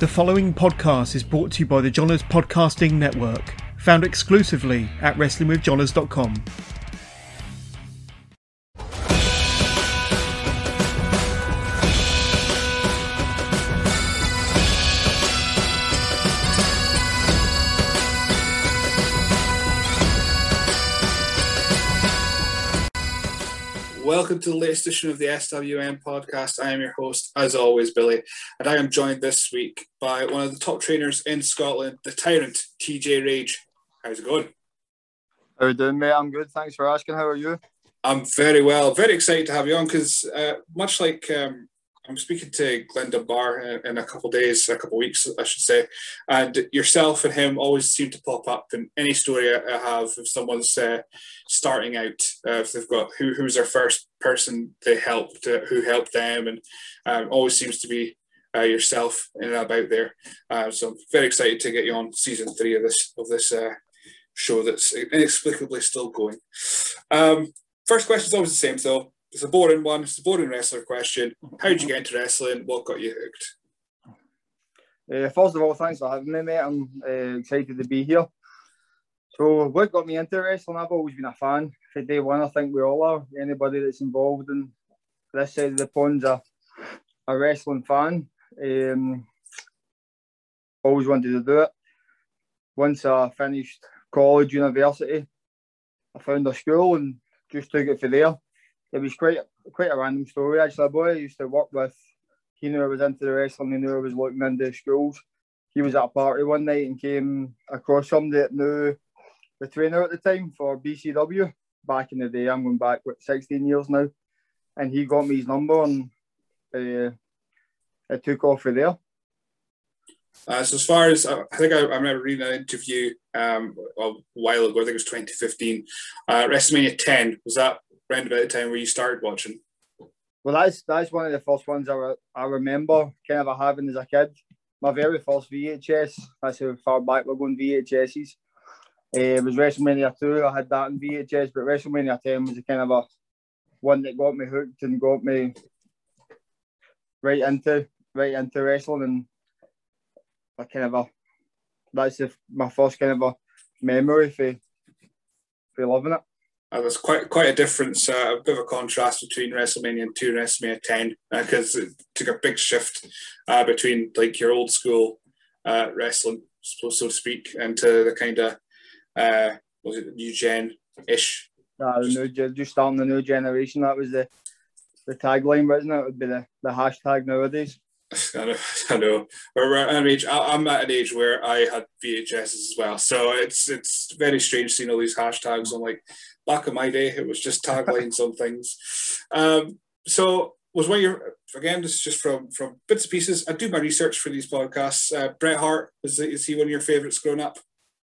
The following podcast is brought to you by the Johners Podcasting Network, found exclusively at WrestlingWithJohners.com. Welcome to the latest edition of the SWN podcast. I am your host, as always, Billy, and I am joined this week by one of the top trainers in Scotland, the Tyrant, TJ Rage. How's it going? How are you doing, mate? I'm good. Thanks for asking. How are you? I'm very well. Very excited to have you on because, uh, much like um, I'm speaking to Glenda Barr in, in a couple of days, a couple of weeks, I should say, and yourself and him always seem to pop up in any story I have if someone's uh, starting out, uh, if they've got who who's their first person they helped, uh, who helped them, and um, always seems to be uh, yourself in and about there. Uh, so I'm very excited to get you on season three of this of this uh, show that's inexplicably still going. Um, first question is always the same, though. It's a boring one. It's a boring wrestler question. How did you get into wrestling? What got you hooked? Uh, first of all, thanks for having me, mate. I'm uh, excited to be here. So, what got me into wrestling? I've always been a fan for day one. I think we all are. Anybody that's involved in this side of the pond's a, a wrestling fan. Um, always wanted to do it. Once I finished college, university, I found a school and just took it for there it was quite quite a random story actually. A boy I used to work with, he knew I was into the wrestling, he knew I was looking into schools. He was at a party one night and came across somebody that knew the trainer at the time for BCW back in the day. I'm going back what 16 years now, and he got me his number and uh, it took off from there. Uh, so as far as I think I, I remember reading an interview um, a while ago, I think it was 2015, uh, WrestleMania 10 was that around about the time where you started watching? Well, that's that's one of the first ones I, re- I remember kind of having as a kid. My very first VHS. That's how far back we're going VHSs. Uh, it was WrestleMania 2. I had that in VHS, but WrestleMania 10 was a kind of a one that got me hooked and got me right into right into wrestling and a kind of a that's the, my first kind of a memory for for loving it. There's quite quite a difference, uh, a bit of a contrast between WrestleMania two and WrestleMania ten, because uh, it took a big shift uh, between like your old school uh, wrestling, so, so to speak, into the kind of uh, was it new gen ish. Uh, the new, just starting the new generation. That was the the tagline, wasn't it? It would be the, the hashtag nowadays. I know. I know. We're, at an age. I'm at an age where I had VHS as well, so it's it's very strange seeing all these hashtags. I'm like, back in my day, it was just taglines on things. Um, so was one of your again this is just from from bits and pieces i do my research for these podcasts uh, bret hart is, is he one of your favorites growing up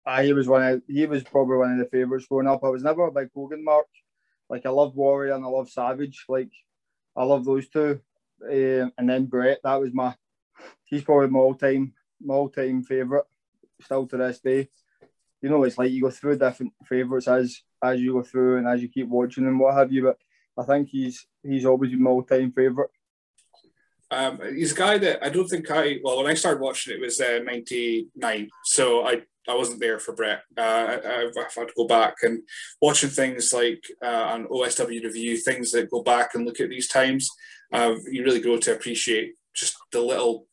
uh, he was one of he was probably one of the favorites growing up. I was never a big hogan mark. Like i love warrior and i love savage. Like i love those two. Uh, and then bret that was my he's probably my all-time my all-time favorite still to this day. You know it's like you go through different favorites as as you go through and as you keep watching and what have you. But I think he's he's always been my all time favourite. Um, he's a guy that I don't think I well when I started watching it was uh, '99, so I I wasn't there for Bret. Uh, I, have had to go back and watching things like uh, on OSW review, things that go back and look at these times. Uh, you really grow to appreciate just the little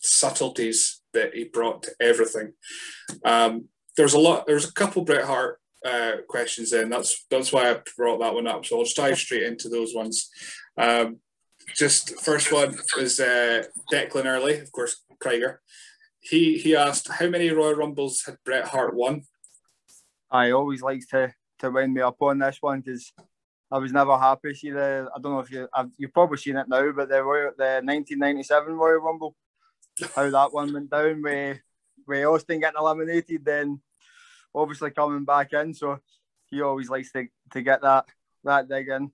subtleties that he brought to everything. Um, there's a lot. There's a couple Bret Hart uh, questions in. That's that's why I brought that one up. So I'll just dive straight into those ones. Um, just first one was uh, Declan Early, of course, Krieger. He he asked how many Royal Rumbles had Bret Hart won. I always likes to to wind me up on this one because I was never happy. See the I don't know if you I've, you've probably seen it now, but the Royal, the 1997 Royal Rumble, how that one went down with with Austin getting eliminated, then obviously coming back in, so he always likes to, to get that that dig in.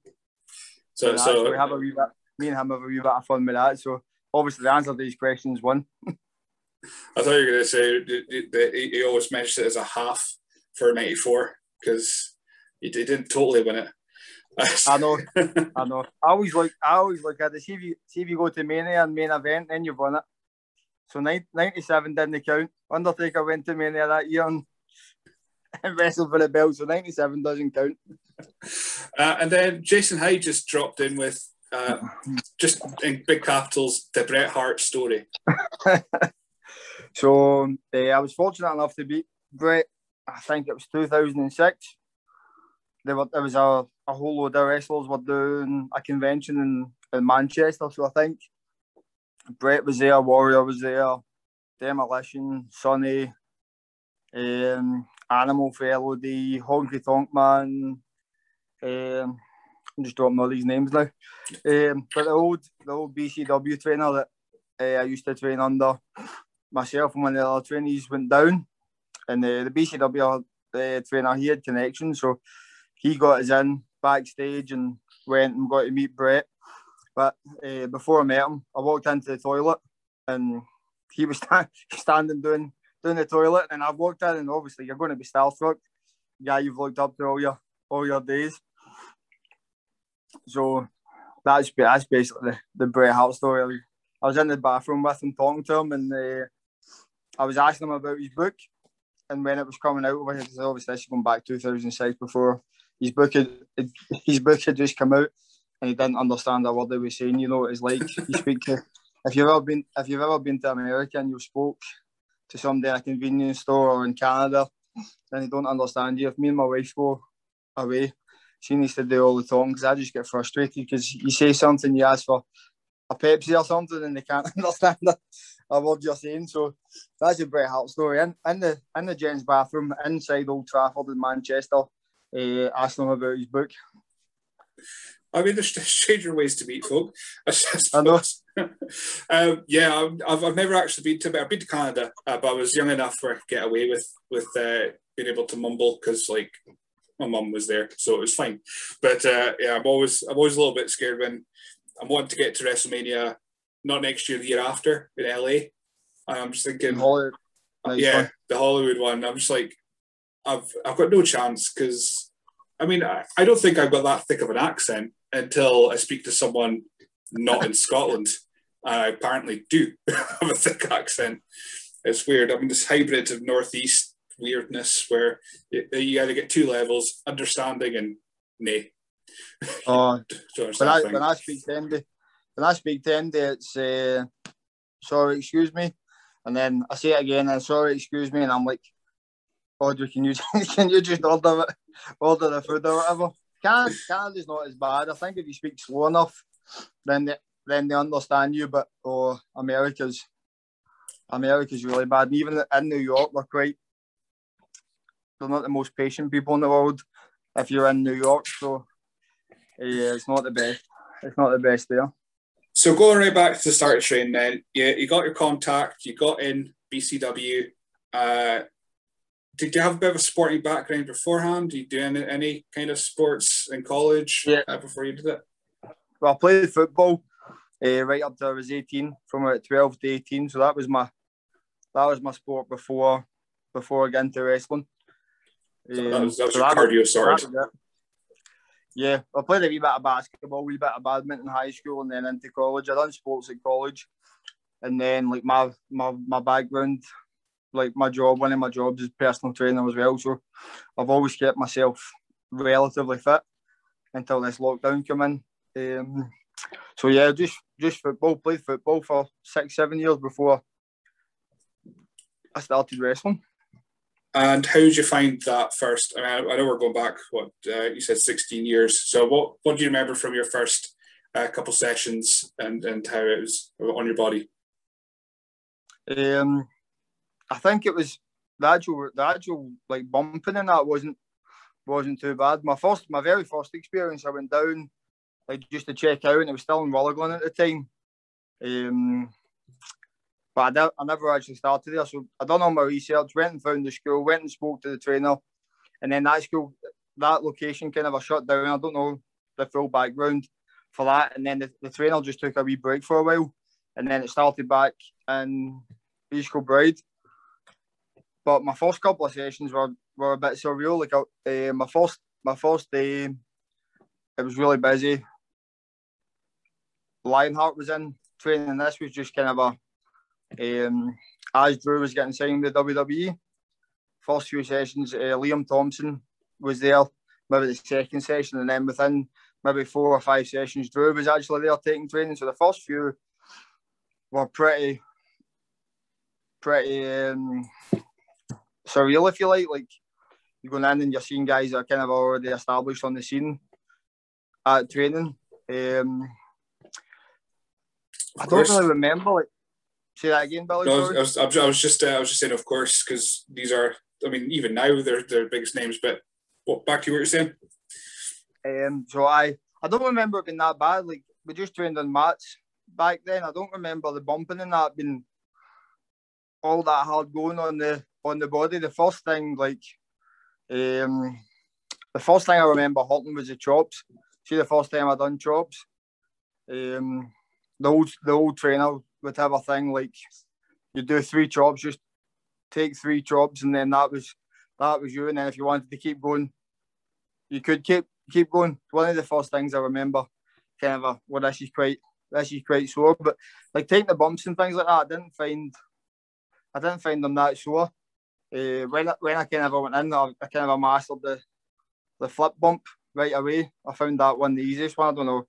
So, so, so we have a wee bit, me and him have a wee bit of fun with that. So obviously the answer to these questions one. I thought you were going to say that he always mentions it as a half for '94 because he didn't totally win it. I know, I know. I always like, I always look at it. See if you see if you go to Mania and main event, then you've won it. So 97 didn't count. Undertaker went to Mania that year and, and wrestled for the belt, so 97 doesn't count. Uh, and then Jason Hyde just dropped in with uh, just in big capitals the Bret Hart story. so uh, I was fortunate enough to beat Bret. I think it was 2006. There, were, there was a, a whole load of wrestlers were doing a convention in, in Manchester. So I think Bret was there, Warrior was there, Demolition, Sonny, um, Animal Felody, Honky Tonk Man. Um, I'm just dropping all these names now. Um, but the old the old BCW trainer that uh, I used to train under, myself and one of the other trainees went down, and uh, the BCW uh, trainer he had connections, so he got us in backstage and went and got to meet Bret. But uh, before I met him, I walked into the toilet and he was stand- standing doing doing the toilet, and I walked in, and obviously you're going to be starstruck, guy you've looked up to all your all your days. So that's that's basically the, the Bret Hart story. I was in the bathroom with him, talking to him, and uh, I was asking him about his book. And when it was coming out, obviously this is going back 2006 before his book had his book had just come out, and he didn't understand a word they were saying. You know what it's like. you speak to if you've ever been if you've ever been to America and you spoke to somebody at a convenience store or in Canada, then they don't understand you. If me and my wife go away, she needs to do all the talking because I just get frustrated because you say something, you ask for a Pepsi or something, and they can't understand that a word you're saying. So that's a Bret Hart story. In, in the in the gents' bathroom inside Old Trafford in Manchester, uh, asking him about his book. I mean, there's stranger ways to meet folk. I, I know. um, yeah, I've, I've never actually been to. I've been to Canada, uh, but I was young enough where to get away with with uh, being able to mumble because like my mum was there, so it was fine. But uh, yeah, I'm always I'm always a little bit scared when I'm wanting to get to WrestleMania, not next year, the year after in LA. And I'm just thinking, Hollywood. Uh, yeah, the Hollywood one. I'm just like, I've I've got no chance because, I mean, I, I don't think I've got that thick of an accent until I speak to someone not in Scotland. I apparently do have a thick accent. It's weird. I mean, this hybrid of Northeast weirdness where you, you either get two levels, understanding and nay. Oh, when I, when I speak to Andy, when I speak to Andy, it's uh, sorry, excuse me, and then I say it again, and sorry, excuse me, and I'm like, Audrey, can you can you just order it, order the food or whatever? Canada, Canada's not as bad. I think if you speak slow enough, then they, then they understand you. But oh, America's America's really bad. And even in New York, we're quite they're not the most patient people in the world. If you're in New York, so yeah, it's not the best. It's not the best there. So going right back to the start of training, then you, you got your contact, you got in BCW. Uh, did you have a bit of a sporting background beforehand? Did you do any, any kind of sports in college yeah. uh, before you did it? Well, I played football uh, right up to I was 18, from about 12 to 18. So that was my that was my sport before before I got into wrestling. So that was, that was so your cardio sword. Yeah, I played a wee bit of basketball, wee bit of badminton in high school, and then into college. I done sports at college, and then like my my my background, like my job, one of my jobs is personal trainer as well. So I've always kept myself relatively fit until this lockdown came in. Um, so yeah, just just football. Played football for six seven years before I started wrestling. And how did you find that first? I, mean, I know we're going back, what uh, you said, 16 years. So, what, what do you remember from your first uh, couple sessions and, and how it was on your body? Um, I think it was the actual, the actual like bumping and that wasn't wasn't too bad. My first, my very first experience, I went down like just to check out, and it was still in Rutherglen at the time. Um, but I, I never actually started there. So I done all my research, went and found the school, went and spoke to the trainer, and then that school, that location kind of a shut down. I don't know the full background for that. And then the, the trainer just took a wee break for a while, and then it started back in East Kilbride. But my first couple of sessions were, were a bit surreal. Like uh, my first my first day, it was really busy. Lionheart was in training. This was just kind of a Um, as Drew was getting signed with WWE, first few sessions, uh, Liam Thompson was there, maybe the second session, and then within maybe four or five sessions, Drew was actually there taking training. So the first few were pretty, pretty um, surreal, if you like. Like you're going in and you're seeing guys that are kind of already established on the scene at training. Um, I don't really remember. Like, say that again, Billy. No, I was, I was, I was just, uh, I was just saying, of course, because these are. I mean, even now they're they're biggest names. But what back to what you're saying? Um, so I, I don't remember it being that bad. Like we just trained on mats back then. I don't remember the bumping and that being all that hard going on the on the body. The first thing, like, um, the first thing I remember hurting was the chops. See, the first time I done chops, um, the old the old trainer a thing like you do three chops, just take three chops, and then that was that was you. And then if you wanted to keep going, you could keep keep going. One of the first things I remember, kind of well, this is quite this is quite sore, but like taking the bumps and things like that, I didn't find I didn't find them that sore. Uh, when I, when I kind of went in, I, I kind of mastered the the flip bump right away. I found that one the easiest one. I don't know,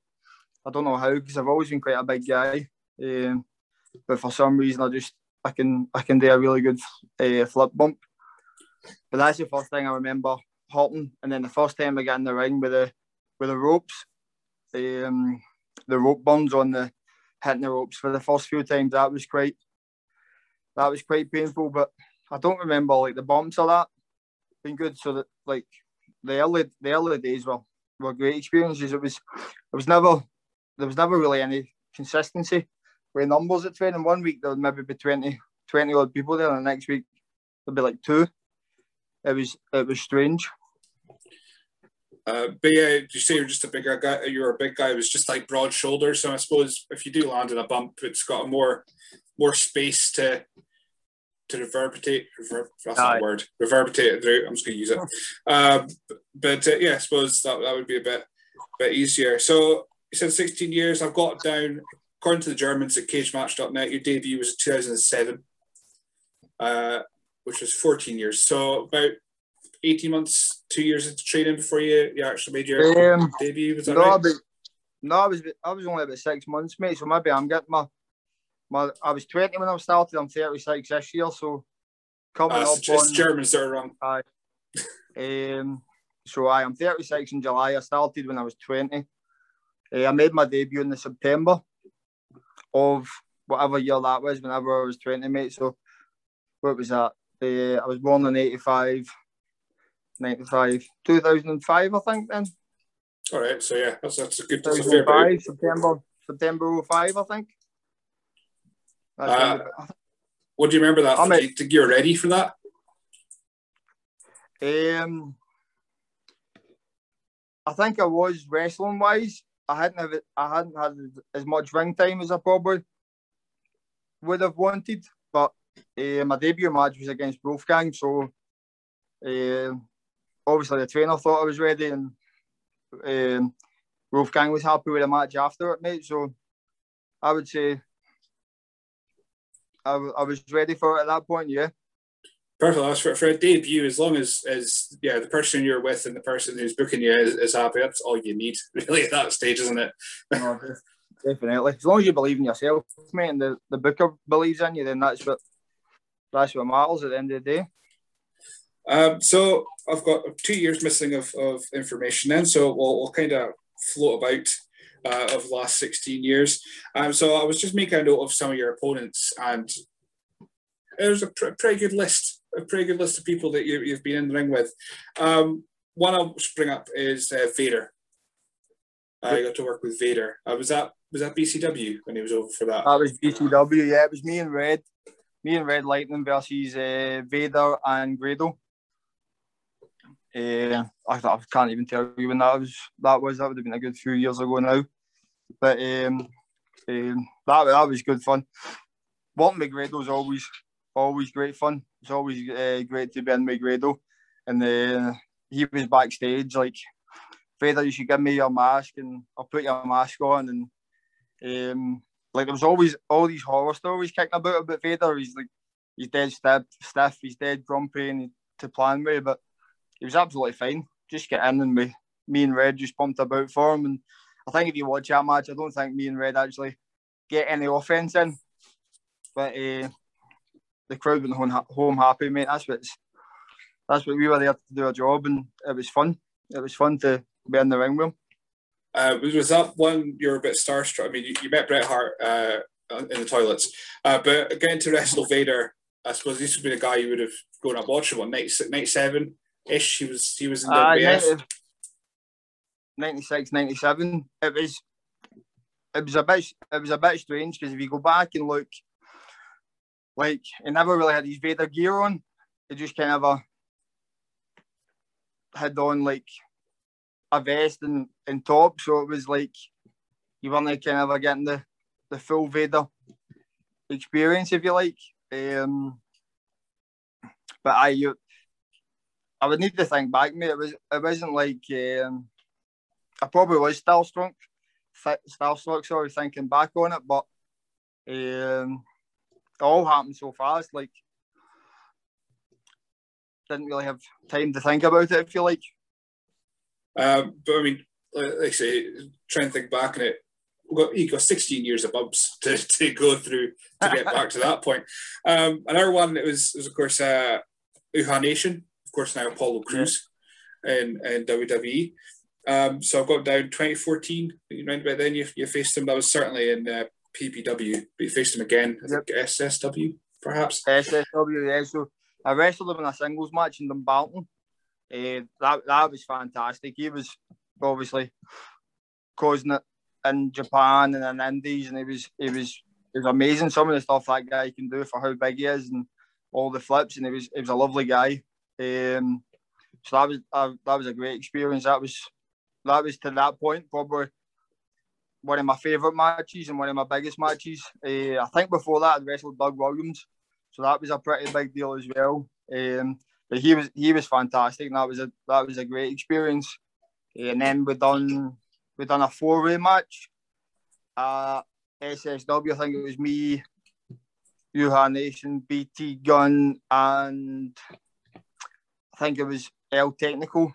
I don't know how because I've always been quite a big guy, um, but for some reason I just I can I can do a really good uh, flip bump. But that's the first thing I remember hurting, and then the first time I got in the ring with the with the ropes, um, the rope burns on the hitting the ropes for the first few times. That was quite that was quite painful, but I don't remember like the bumps or that being good. So that like the early the early days were were great experiences. It was it was never there was never really any consistency with numbers at training. One week there would maybe be 20, 20 odd people there, and the next week there'd be like two. It was it was strange. Uh, but yeah, you say you're just a bigger guy. You're a big guy. It was just like broad shoulders. So I suppose if you do land in a bump, it's got a more more space to to reverberate. Rever, that's not a word. Reverberate through. I'm just going to use it. Um, but uh, yeah, I suppose that, that would be a bit bit easier. So you said 16 years. I've got down according to the Germans at CageMatch.net. Your debut was 2007, uh, which was 14 years. So about 18 months, two years into training before you, you actually made your um, debut. Was that no, right? But, no, I was I was only about six months, mate. So maybe I'm getting my my. I was 20 when I started. I'm 36 this year, so coming uh, up it's on Germans that are wrong. Aye. um. So I am 36 in July. I started when I was 20. Uh, I made my debut in the September of whatever year that was. Whenever I was 20, mate. So what was that? Uh, I was born in 85. 95, 2005, I think. Then. All right. So yeah, that's that's a good. That's a fair September September 05, I think. Uh, what do you remember that? I you think you're ready for that? Um, I think I was wrestling wise. I hadn't have, I hadn't had as much ring time as I probably would have wanted, but uh, my debut match was against Wolfgang, so uh, obviously the trainer thought I was ready, and um, Wolfgang was happy with the match after it, mate. So I would say I, I was ready for it at that point. Yeah. Perfect. For, for a debut, as long as as yeah, the person you're with and the person who's booking you is, is happy, that's all you need really at that stage, isn't it? no, definitely. As long as you believe in yourself, mate, and the, the booker believes in you, then that's what that's what matters at the end of the day. Um, so I've got two years missing of, of information then, so we'll, we'll kind of float about uh, of the last 16 years. Um, so I was just making a note of some of your opponents, and it was a pr- pretty good list, a pretty good list of people that you, you've been in the ring with. Um, one I'll bring up is uh, Vader. I got to work with Vader. Uh, was that was that BCW when he was over for that? That was BCW. Yeah, it was me and Red, me and Red Lightning versus uh, Vader and Grado. Uh, I, I, can't even tell you when that was. That was that would have been a good few years ago now. But um, um, that that was good fun. Walton McGrado is always always great fun. It's always uh, great to be in McGrado, and uh, he was backstage like, Vader, you should give me your mask, and I'll put your mask on, and um, like there was always all these horror stories kicking about about Vader. He's like he's dead stiff, stiff he's dead grumpy and to plan with, but he was absolutely fine. Just get in and we, me and Red just pumped about for him. And I think if you watch that match, I don't think me and Red actually get any offense in. But uh, the crowd went home, home happy, mate. That's what that's what we were there to do a job, and it was fun. It was fun to be in the ring with him. Uh, was that one you were a bit starstruck? I mean, you, you met Bret Hart uh, in the toilets, uh, but getting to wrestle Vader, I suppose this would be the guy you would have gone up watching. What night night seven ish? He was he was in the uh, 90, 96, 97. It was it was a bit it was a bit strange because if you go back and look, like he never really had his Vader gear on. He just kind of a, had on like a vest and, and top, so it was like you weren't kind of getting the, the full Vader experience, if you like. Um, but I, you, I would need to think back, mate. It was it wasn't like um, I probably was still strong, still struck. Sorry, thinking back on it, but um, it all happened so fast. Like didn't really have time to think about it. If you like. Um, but I mean, like I say, trying to think back on it, we've got, you got 16 years of bumps to, to go through to get back to that point. Um, another one that was, was of course, uh, Uhaa Nation, of course, now Apollo Crews yeah. in, in WWE. Um, so I've got down 2014, you about then you, you faced him. That was certainly in uh, PPW, but you faced him again, I yep. think SSW, perhaps. SSW, yeah. So I wrestled him in a singles match in Dumbarton. Uh, that that was fantastic. He was obviously causing it in Japan and in Indies, and it was it was it was amazing. Some of the stuff that guy can do for how big he is and all the flips, and it was it was a lovely guy. Um, so that was uh, that was a great experience. That was that was to that point probably one of my favourite matches and one of my biggest matches. Uh, I think before that I'd wrestled Doug Williams, so that was a pretty big deal as well. Um, but he was he was fantastic, and that was a that was a great experience. And then we done we done a four way match. Uh, SSW, I think it was me, Uhaa Nation, BT Gunn, and I think it was L Technical.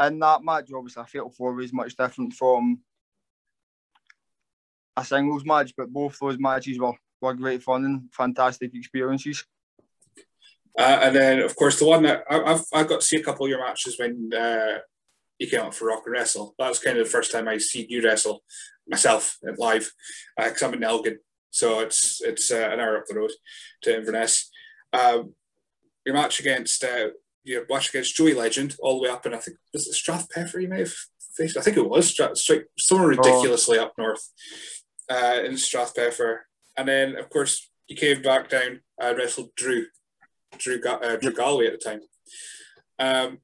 In that match, obviously, I felt four ways much different from a singles match, but both those matches were, were great fun and fantastic experiences. Uh, and then, of course, the one that I, have I got to see a couple of your matches when uh, you came out for Rock and Wrestle. That was kind of the first time I see you wrestle myself live because uh, I'm in Elgin, so it's it's uh, an hour up the road to Inverness. Um, your match against uh, your match against Joey Legend, all the way up, and I think was it Strathpeffer you may have faced. I think it was Strath, somewhere oh. ridiculously oh. up north uh, in Strathpeffer, and then of course you came back down. I wrestled Drew Drew, uh, Drew Galloway at the time. Um,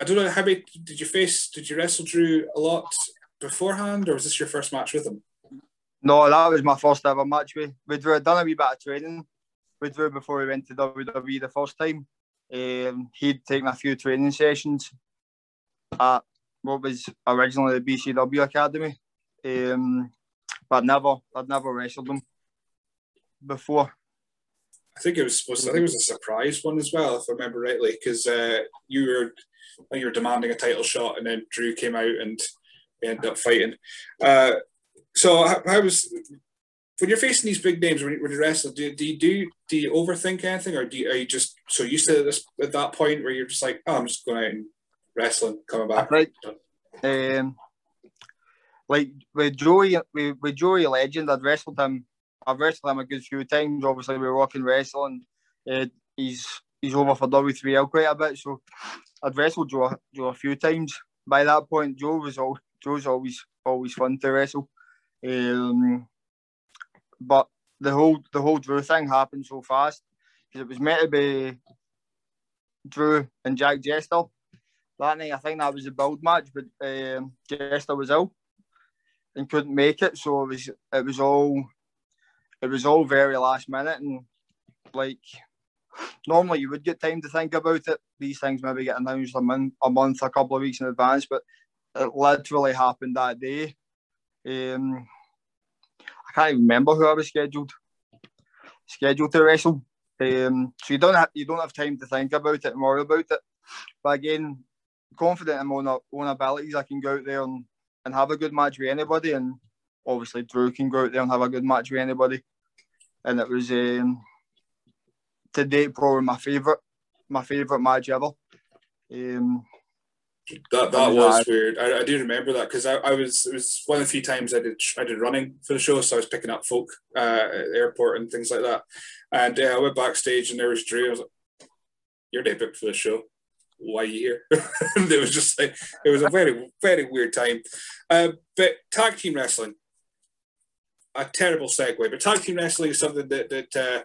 I don't know how many did you face? Did you wrestle Drew a lot beforehand, or was this your first match with him? No, that was my first ever match with with Drew. I'd done a wee bit of training with Drew before we went to WWE the first time. Um, he'd taken a few training sessions at what was originally the BCW Academy, um, but never I'd never wrestled him before. I think it was supposed. To, I think it was a surprise one as well, if I remember rightly, because uh, you were you were demanding a title shot, and then Drew came out and we ended up fighting. Uh, so how, how, was when you're facing these big names when you, when you wrestle? Do, do you do do you overthink anything, or do you, are you just so used to this at that point where you're just like, oh, I'm just going out and wrestling, coming back? Right. Um, like with Joey, with, with Joey Legend, I'd wrestled him I've wrestled him a good few times. Obviously, we're working wrestling. Uh, he's he's over for W3L quite a bit, so I'd wrestled Joe, Joe a few times. By that point, Joe was all Joe's always always fun to wrestle. Um, but the whole the whole Drew thing happened so fast because it was meant to be Drew and Jack Jester that night. I think that was a build match, but um, Jester was ill and couldn't make it, so it was it was all it was all very last minute and like normally you would get time to think about it. These things maybe get announced a month, a month, a couple of weeks in advance, but it literally happened that day. Um, I can't even remember who I was scheduled scheduled to wrestle. Um, so you don't have you don't have time to think about it and worry about it. But again, confident in my own, own abilities, I can go out there and, and have a good match with anybody. And obviously, Drew can go out there and have a good match with anybody. And it was um, to date probably my favourite my favourite match ever. Um, that that was weird. I, I do remember that because I, I was it was one of the few times I did I did running for the show, so I was picking up folk uh, at the airport and things like that. And uh, I went backstage and there was Drew. I was like, "You're day booked for the show. Why are you here?" it was just like it was a very very weird time. Uh, but tag team wrestling, a terrible segue. But tag team wrestling is something that that uh,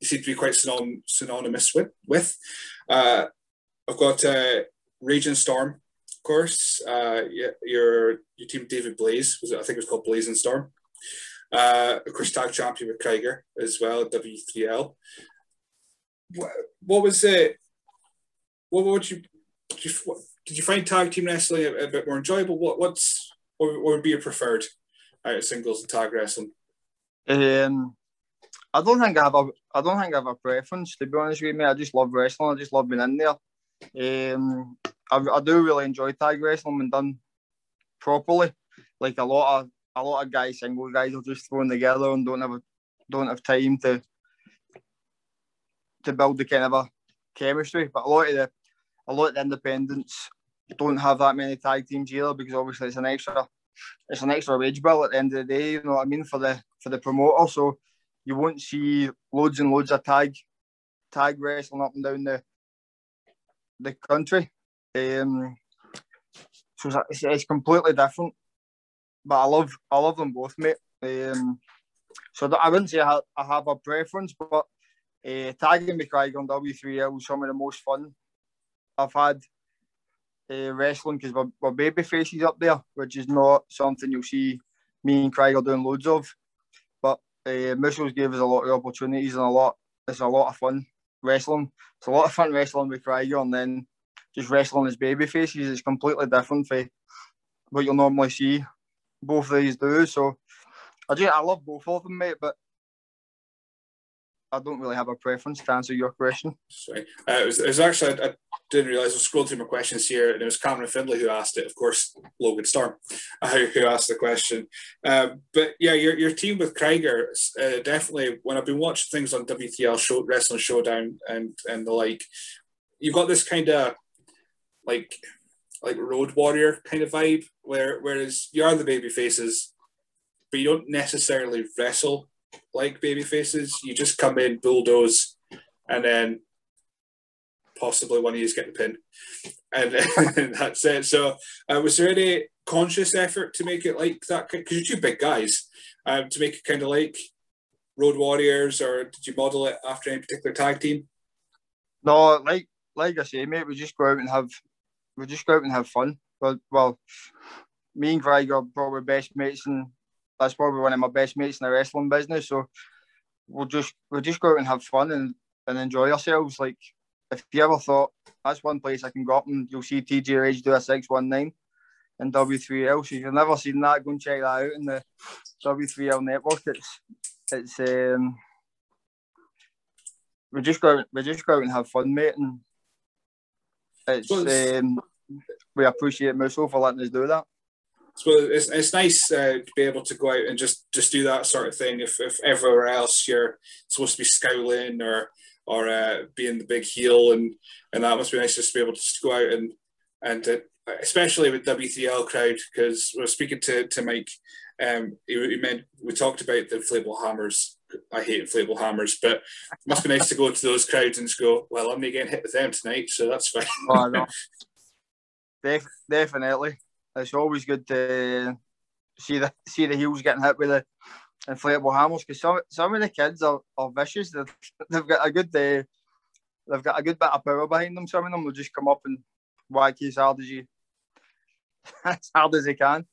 you seem to be quite synonymous with. With uh, I've got uh, Raging Storm, of course. Uh, your your team David Blaze was it? I think it was called Blazing Storm. Uh, of course, tag champion with Krieger as well, W3L. What, what was it? What, would you, did you what, did you find tag team wrestling a, a, bit more enjoyable? What what's what, what would be your preferred out of singles and tag wrestling? Um, I don't think I have a I don't think I have a preference to be honest with me. I just love wrestling. I just love being in there. Um, I, I do really enjoy tag wrestling when done properly. Like a lot of a lot of guys, single guys, are just thrown together and don't have a, don't have time to to build the kind of a chemistry. But a lot of the a lot of the independents don't have that many tag teams either because obviously it's an extra it's an extra wage bill at the end of the day. You know what I mean for the for the promoter. So you won't see loads and loads of tag tag wrestling up and down the the country. Um, so it's, it's completely different. But I love I love them both, mate. Um, so I wouldn't say I have, I have a preference, but uh, tagging Craig on W3L was some of the most fun I've had uh, wrestling because we're, we're baby faces up there, which is not something you'll see me and Craig are doing loads of. But uh, Mitchell's gave us a lot of opportunities and a lot. It's a lot of fun wrestling. It's a lot of fun wrestling with Craig and then just wrestling as baby faces is completely different from what you'll normally see both of these do. So I just I love both of them, mate, but I don't really have a preference to answer your question. Sorry. Uh, it, was, it was actually, I, I didn't realise, I was scrolling through my questions here, and it was Cameron Findlay who asked it, of course, Logan Storm, uh, who asked the question. Uh, but yeah, your, your team with Krieger, uh, definitely, when I've been watching things on W3L show, Wrestling Showdown and, and the like, you've got this kind of like like road warrior kind of vibe, where whereas you are the baby faces, but you don't necessarily wrestle like baby faces. You just come in, bulldoze, and then possibly one of you get the pin, and, and that's it. So, uh, was there any conscious effort to make it like that? Because you're two big guys, um, to make it kind of like Road Warriors, or did you model it after any particular tag team? No, like like I say, mate, we just go out and have we just go out and have fun. But well, me and Greg are probably best mates, and that's probably one of my best mates in the wrestling business. So we'll just we'll just go out and have fun and, and enjoy ourselves. Like if you ever thought that's one place I can go up and you'll see TJ Rage do a six one nine in W3L. So if you've never seen that, go and check that out in the W3L network. It's it's um we just go we just go out and have fun, mate, and it's um, we appreciate Musso for letting us do that. So it's, it's nice uh, to be able to go out and just just do that sort of thing. If, if everywhere else you're supposed to be scowling or or uh, being the big heel, and and that must be nice just to be able to just go out and and uh, especially with W3L crowd because we are speaking to to Mike. Um, he, he meant we talked about the inflatable hammers I hate inflatable hammers, but it must be nice to go to those crowds and just go, well, I'm not getting hit with them tonight, so that's fine. oh, no. Def- definitely. It's always good to see the see the heels getting hit with the inflatable hammers because some some of the kids are, are vicious. They've, they've got a good uh, they've got a good bit of power behind them. Some of them will just come up and whack you as hard as you as hard as they can.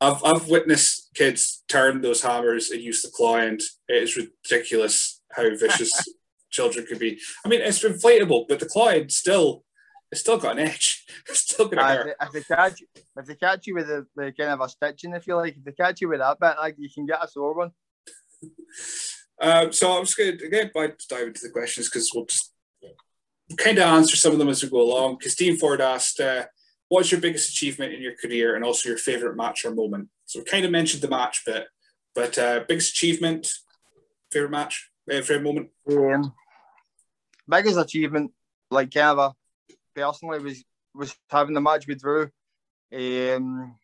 I've, I've witnessed kids turn those hammers and use the claw end. It is ridiculous how vicious children could be. I mean, it's inflatable, but the claw end still it's still got an edge. It's still gonna Uh, hurt. if, they, if they catch, if they catch you with the, the kind of a stitching, if you like, if they catch you with that bit, like you can get a sore one. Um, so I'm just going to again by dive into the questions because we'll just kind of answer some of them as we go along. Because Dean Ford asked, uh, "What's your biggest achievement in your career, and also your favorite match or moment?" So we kind of mentioned the match bit, but uh, biggest achievement, favorite match, uh, favorite moment. Um, biggest achievement, like kind of a, personally, was was having the match with Drew. Um,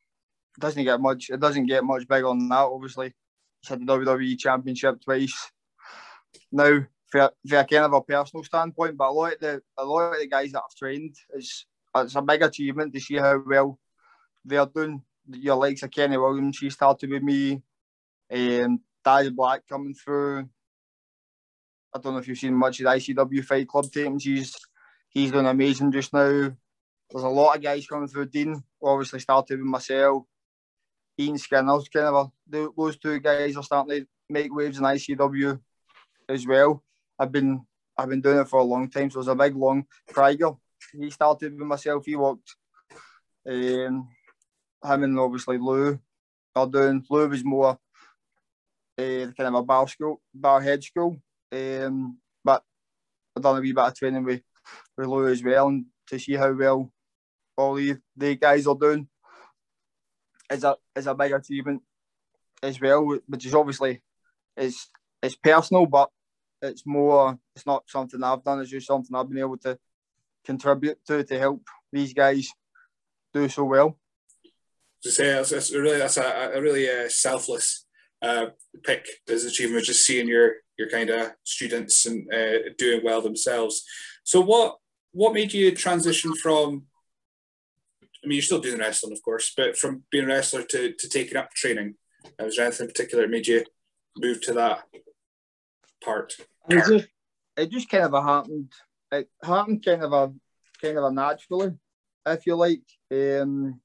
doesn't get much. It doesn't get much bigger than that. Obviously, he's had the WWE Championship twice. Now, for, for a kind of a personal standpoint, but a lot of the a lot of the guys that I've trained is it's a big achievement to see how well they're doing. Your likes of Kenny Williams, she started with me. Um, Daz Black coming through. I don't know if you've seen much of the ICW Fight Club tapings. He's he's doing amazing just now. There's a lot of guys coming through. Dean obviously started with myself. Ian Skinner's kind of a, those two guys are starting to make waves in ICW as well. I've been I've been doing it for a long time, so it's a big long Krieger. He started with myself. He walked. Um, him and obviously Lou are doing. Lou was more uh, kind of a bar school, bar head school. Um, but I've done a wee bit of training with, with Lou as well, and to see how well all the, the guys are doing is a is a big achievement as well, which is obviously is it's personal, but it's more it's not something I've done, it's just something I've been able to contribute to to help these guys do so well. To say that's, that's really that's a, a really uh, selfless uh, pick as achievement, just seeing your your kind of students and uh, doing well themselves. So what what made you transition from? I mean, you're still doing wrestling, of course, but from being a wrestler to, to taking up training, uh, was there anything in particular that made you move to that part? It just it just kind of happened. It happened kind of a kind of a naturally, if you like. Um,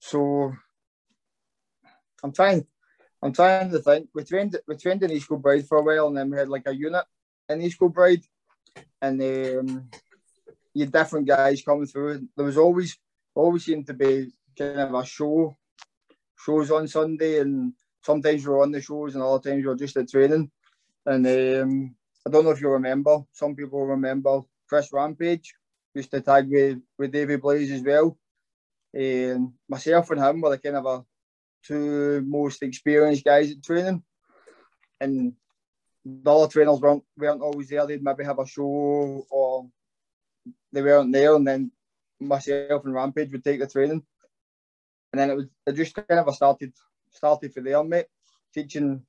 so I'm trying. I'm trying to think. We trained we trained in East Bride for a while, and then we had like a unit in East Bride, and um, you had different guys coming through. There was always always seemed to be kind of a show, shows on Sunday, and sometimes you're on the shows, and other times you're just at training. And um, I don't know if you remember. Some people remember Chris Rampage used to tag with with David Blaze as well. And myself and him were the kind of a two most experienced guys at training. And the other trainers weren't weren't always there. They'd maybe have a show or they weren't there, and then myself and Rampage would take the training. And then it was it just kind of started started for there, mate, teaching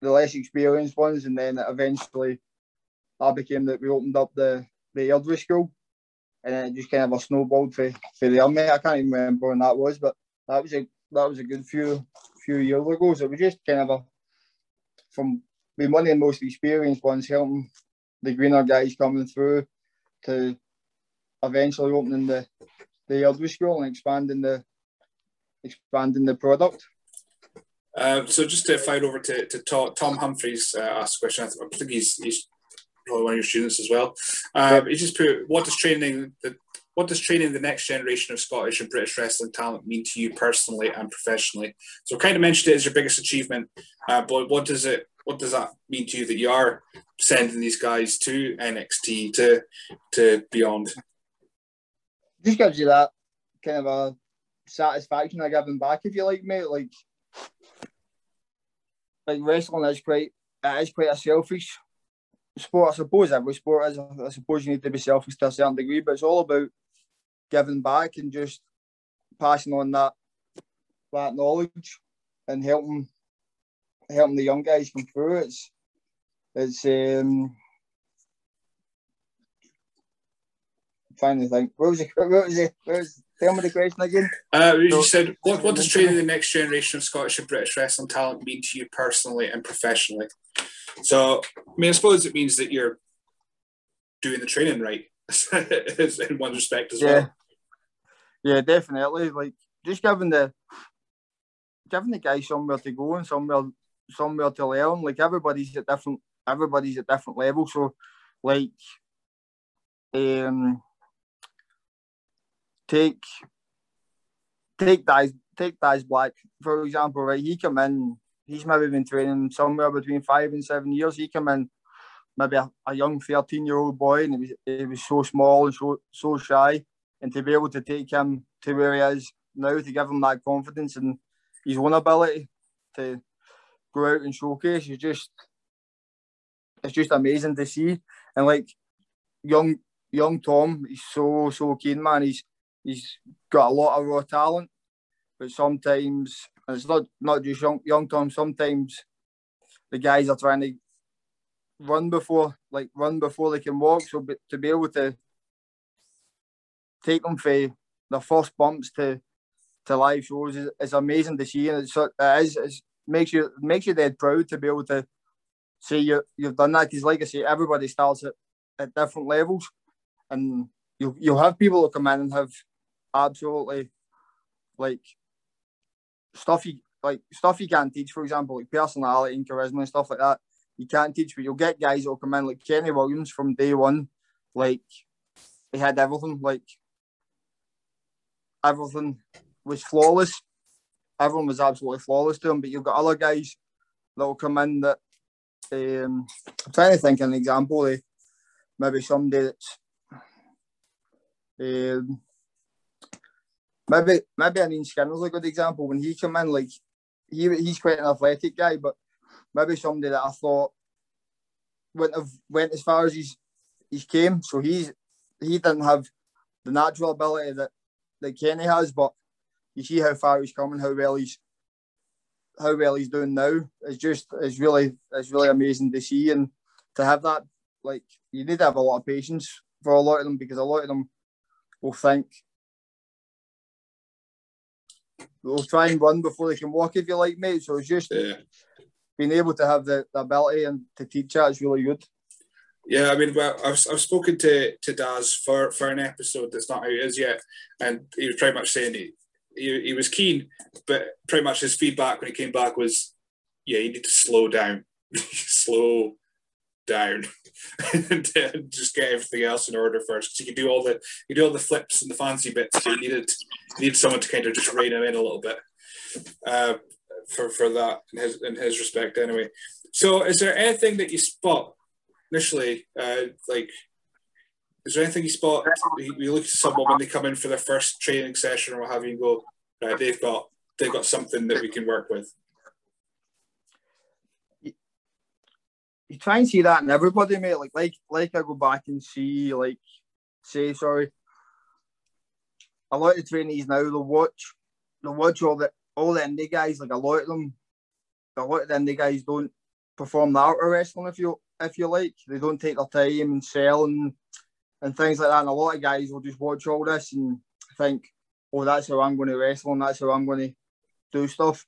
the less experienced ones, and then eventually that became that we opened up the the Airdrie school, and then it just kind of a snowballed for for there, mate. I can't even remember when that was, but that was a that was a good few few years ago. So it was just kind of a from being one of the most experienced ones helping the greener guys coming through to eventually opening the the Airdrie school and expanding the expanding the product. Uh, so just to fight over to, to Tom, Tom Humphreys uh, asked a question. I think he's, he's probably one of your students as well. Um, he just put, what does training the what does training the next generation of Scottish and British wrestling talent mean to you personally and professionally? So kind of mentioned it as your biggest achievement, uh, but what does it what does that mean to you that you are sending these guys to NXT to to beyond? Just gives you that kind of a satisfaction of giving back, if you like, mate. Like, like wrestling is quite it is quite a selfish sport. I suppose every sport is. I suppose you need to be selfish to a certain degree, but it's all about giving back and just passing on that that knowledge and helping helping the young guys come through. It's it's um I'm trying to think. What was it? What was it? What was, tell me the question again. Uh, you so, said, what, what does training the next generation of Scottish and British wrestling talent mean to you personally and professionally? So, I mean, I suppose it means that you're doing the training right in one respect as yeah. well. Yeah, definitely. Like just giving the giving the guys somewhere to go and somewhere somewhere to learn. Like everybody's at different everybody's at different levels. So like um, take take Daz take Daz Black for example, right? He come in, he's maybe been training somewhere between five and seven years. He come in maybe a, a young thirteen year old boy, and he was he was so small and so so shy, and to be able to take him to where he is now, to give him that confidence and his own ability to go out and showcase is just it's just amazing to see. And like young young Tom, he's so so keen, man. He's he's got a lot of raw talent, but sometimes it's not not just young young Tom. Sometimes the guys are trying to run before like run before they can walk. So to be able to take them for the first bumps to to live shows is, is amazing to see, and it's, it is it's, makes you makes you dead proud to be able to say you you've done that. Because like I say, everybody starts at, at different levels, and you you'll have people who come in and have absolutely like stuff you like stuff you can't teach. For example, like personality and charisma and stuff like that. You can't teach, but you'll get guys that'll come in like Kenny Williams from day one. Like he had everything. Like everything was flawless. Everyone was absolutely flawless to him. But you've got other guys that will come in that um, I'm trying to think of an example. Of maybe somebody that's um, maybe maybe I mean Skinner's a good example. When he come in, like he he's quite an athletic guy, but maybe somebody that I thought went have went as far as he's he's came. So he's he didn't have the natural ability that that Kenny has, but you see how far he's coming, how well he's how well he's doing now. It's just it's really it's really amazing to see and to have that. Like you need to have a lot of patience for a lot of them because a lot of them will think they'll try and run before they can walk if you like, mate. So it's just yeah. being able to have the, the ability and to teach that is really good. Yeah, I mean, well, I've, I've spoken to, to Daz for, for an episode that's not out as yet, and he was pretty much saying he, he, he was keen, but pretty much his feedback when he came back was, yeah, you need to slow down, slow down, and just get everything else in order first. Because you do all the you do all the flips and the fancy bits. So you needed you need someone to kind of just rein him in a little bit. Uh, for for that in his in his respect anyway. So is there anything that you spot initially, uh, like is there anything you spot? You look at someone when they come in for their first training session or what have you, and go, right, they've got they've got something that we can work with. You try and see that in everybody, mate. Like, like, like I go back and see, like, say, sorry. A lot of trainees now they'll watch, they'll watch all the all the indie guys. Like a lot of them, a lot of the indie guys don't perform the art of wrestling. If you if you like, they don't take their time and sell and and things like that. And a lot of guys will just watch all this and think, oh, that's how I'm going to wrestle and that's how I'm going to do stuff.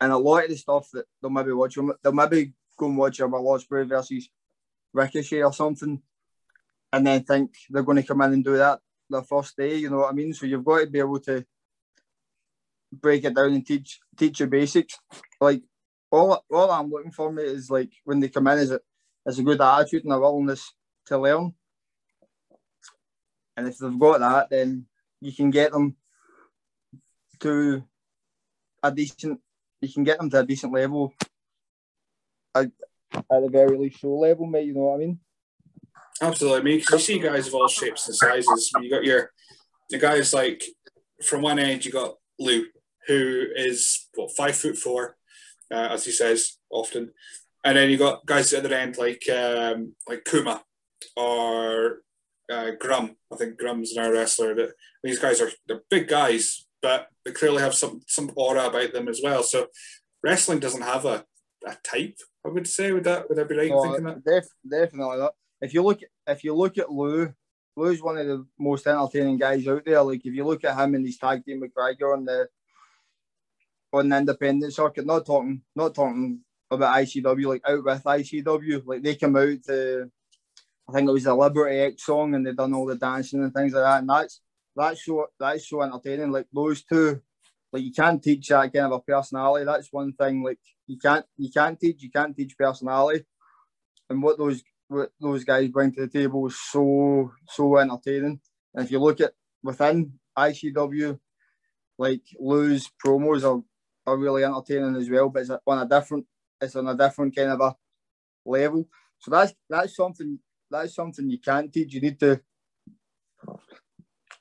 And a lot of the stuff that they'll maybe watch, they'll maybe go and watch a Ospreay versus Ricochet or something, and then think they're going to come in and do that the first day. You know what I mean? So you've got to be able to break it down and teach teach your basics. Like all all I'm looking for, mate, is like when they come in, is it is a good attitude and a willingness to learn. And if they've got that, then you can get them to a decent. You can get them to a decent level. At, at the very least, show level, mate. You know what I mean? Absolutely. Mean, you see guys of all shapes and sizes. You got your the guys like from one end, you got Lou, who is what five foot four, uh, as he says often, and then you got guys at the other end like um, like Kuma or uh, Grum. I think Grum's an wrestler. That these guys are they're big guys, but they clearly have some some aura about them as well. So wrestling doesn't have a, a type. I would say would that would that be right? Oh, thinking that? Def, definitely not. If you look if you look at Lou, Lou's one of the most entertaining guys out there. Like if you look at him and his tag team McGregor on the on the independent circuit, not talking not talking about ICW, like out with ICW, like they come out to I think it was a Liberty X song, and they done all the dancing and things like that. And that's that's so that's so entertaining. Like those two, like you can't teach that kind of a personality. That's one thing. Like you can't you can't teach you can't teach personality. And what those what those guys bring to the table is so so entertaining. And if you look at within ICW, like Lou's promos are, are really entertaining as well, but it's on a different it's on a different kind of a level. So that's that's something that's something you can't teach. You need to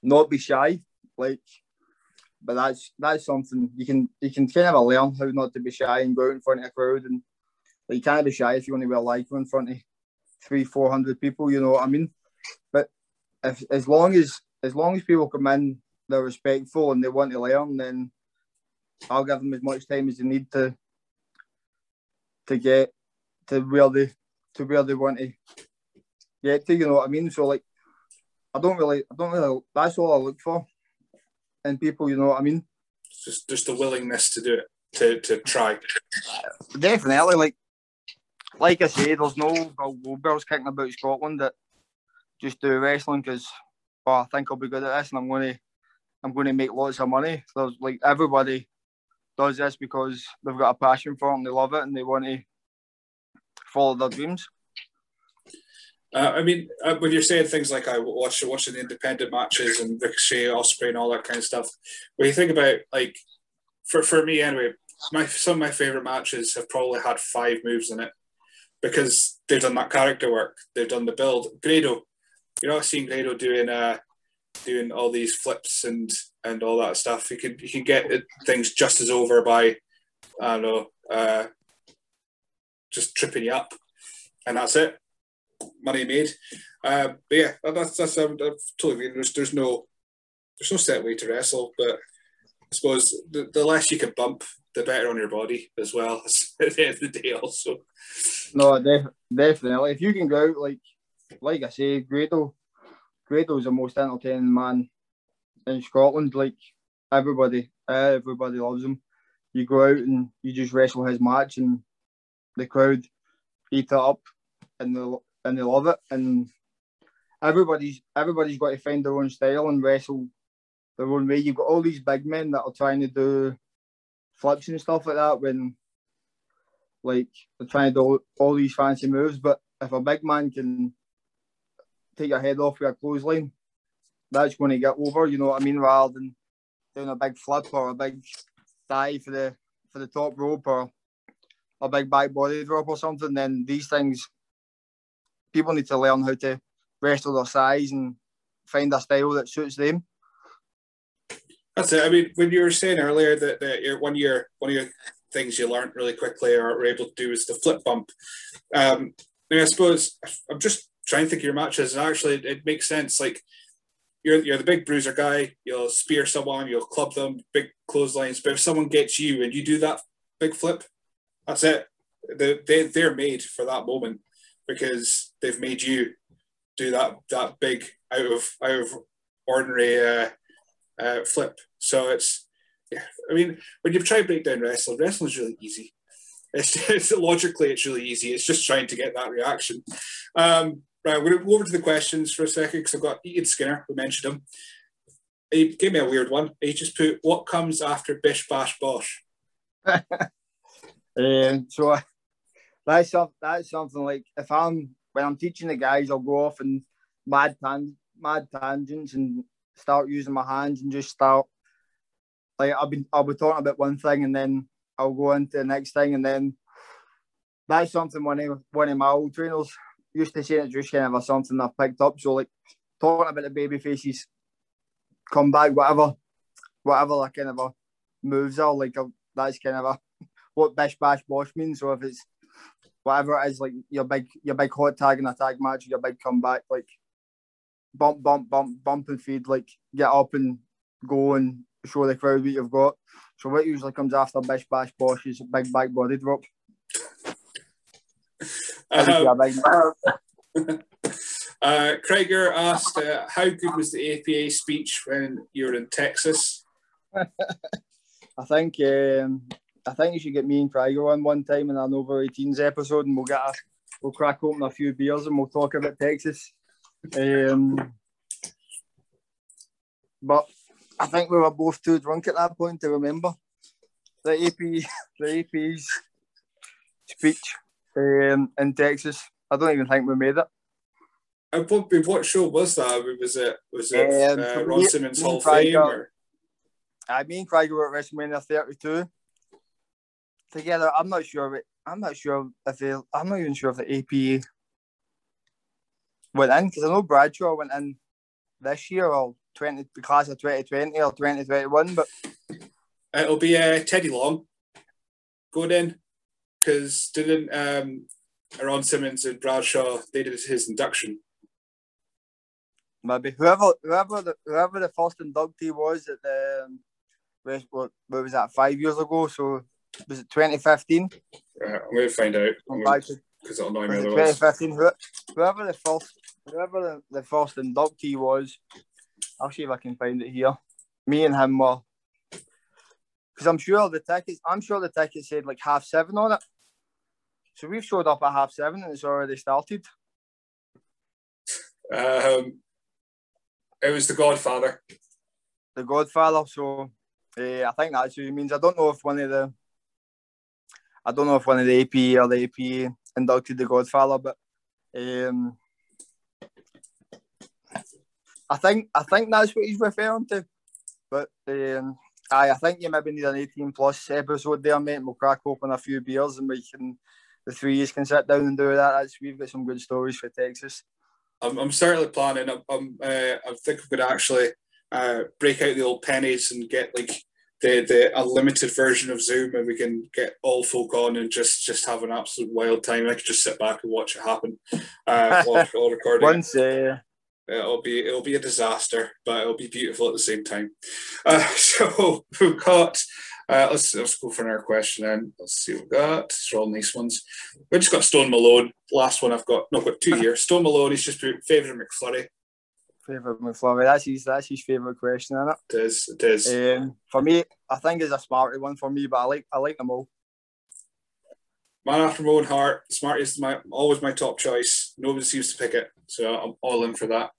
not be shy, like. But that's that's something you can you can kind of learn how not to be shy and go out in front of a crowd and you can't be shy if you want to wear lycra in front of three four hundred people. You know what I mean? But if as long as as long as people come in, they're respectful and they want to learn, then I'll give them as much time as they need to to get to where they to where they want to get to. You know what I mean? So like, I don't really, I don't really. That's all I look for in people. You know what I mean? Just just the willingness to do it, to to try. Definitely, like like I say, there's no Goldbergs kicking about Scotland that just do wrestling because oh, I think I'll be good at this and I'm going to I'm going to make lots of money. There's like everybody does this because they've got a passion for it and they love it and they want to follow their dreams. Uh, I mean, uh, when you're saying things like I watch watching the independent matches and Ricochet, Ospreay, and all that kind of stuff, when you think about like, for for me anyway, my some of my favorite matches have probably had five moves in it because they've done that character work, they've done the build. Grado, you're not seeing Grado doing uh doing all these flips and and all that stuff. You can you can get things just as over by I don't know uh, just tripping you up, and that's it. Money made. Uh, but yeah, that's that's um, totally. There's there's no there's no set way to wrestle, but I suppose the, the less you can bump, the better on your body as well. At the end of the day, also. No, def- definitely. If you can go out like like I say, Grado, Grado's the most entertaining man in Scotland. Like everybody, everybody loves him. You go out and you just wrestle his match, and the crowd eat it up, and they and they love it. And everybody's everybody's got to find their own style and wrestle their own way. You've got all these big men that are trying to do flips and stuff like that when like they're trying to do all, these fancy moves. But if a big man can take your head off with a clothesline, that's going to get over. You know what I mean? Rather than doing a big flip or a big dive for the for the top rope or a big back body drop or something, then these things people need to learn how to wrestle their size and find a style that suits them. That's it. I mean, when you were saying earlier that, that your one of your one of your things you learned really quickly or were able to do is the flip bump. Um, I, mean, I suppose I'm just trying to think of your matches, and actually, it makes sense. Like you're you're the big bruiser guy. You'll spear someone. You'll club them. Big clotheslines. But if someone gets you and you do that big flip, that's it. They, they they're made for that moment because they've made you do that that big out of out of ordinary uh, uh, flip. So it's yeah. I mean, when you try to break down wrestling, wrestling is really easy. It's, it's logically it's really easy. It's just trying to get that reaction. Um, right, we're to go over to the questions for a second because I've got Ian Skinner. We mentioned him. He gave me a weird one. He just put, "What comes after Bish Bash Bosh?" um, so that's that's something like if I'm when I'm teaching the guys, I'll go off and mad tan- mad tangents and start using my hands and just start like I'll be I'll be talking about one thing and then I'll go into the next thing and then that's something one of one of my old trainers used to say it's just kind of something I've picked up. So like talking about the baby faces come back, whatever whatever that kind of a moves are, like a, that's kind of a what bish bash bosh means. So if it's whatever it is, like your big your big hot tag in a tag match, your big comeback, like bump, bump, bump, bump and feed, like get up and go and show the crowd what you've got. So what usually comes after Bish Bash Bosh is big back body drop. Uh, uh, Craiger asked, uh, "How good was the APA speech when you were in Texas?" I think um, I think you should get me and Craiger on one time in an over 18s episode, and we'll get a, we'll crack open a few beers and we'll talk about Texas. Um, but I think we were both too drunk at that point to remember the AP the AP's speech um, in Texas. I don't even think we made it. And what, what show was that? Was it was it Um, uh, Ron Simmons Hall of Fame? Or? I mean, Craig were at WrestleMania 32 together. I'm not sure. It, I'm not sure if they. I'm not even sure if the APA went in because I know Bradshaw went in this year or 20 the class of 2020 or 2021. But It'll be uh, Teddy Long going in because didn't um, Ron Simmons and Bradshaw they did his induction. maybe whoever whoever the whoever the first inductee was at the um, what, what was that five years ago? So was it 2015? Uh, I'm going to find out Going back to because it'll annoy me otherwise. 2015? Whoever the first, whoever the, the first inductee was, I'll see if I can find it here. Me and him were, because I'm sure the tickets, I'm sure the tickets said like half seven on it. So we've showed up at half seven and it's already started. Um, it was The Godfather. The Godfather. So uh, I think that's what he means. I don't know if one of the, I don't know if one of the AP or the APA inducted the Godfather, but um, I think I think that's what he's referring to. But um, aye, I think you maybe need an 18 plus episode there, mate. We'll crack open a few beers and we can, the three years can sit down and do that. That's, we've got some good stories for Texas. I'm, I'm certainly planning. I'm, I'm, uh, I think going to actually uh, break out the old pennies and get like the the unlimited version of Zoom, and we can get all folk on and just just have an absolute wild time. I could just sit back and watch it happen uh, while, while recording. Once, uh, It'll be it'll be a disaster, but it'll be beautiful at the same time. Uh, so we've got. Uh, let's let's go for another question then. Let's see what we've got. These are all nice ones. We just got Stone Malone. Last one I've got. No, I've got two here. Stone Malone. He's just put favourite McFlurry. Favourite McFlurry. That's his, that's his favourite question, isn't it? It is. It is. Um, for me, I think it's a smarty one for me, but I like I like them all. Man after my own heart. Smart is my always my top choice. Nobody seems to pick it, so I'm all in for that.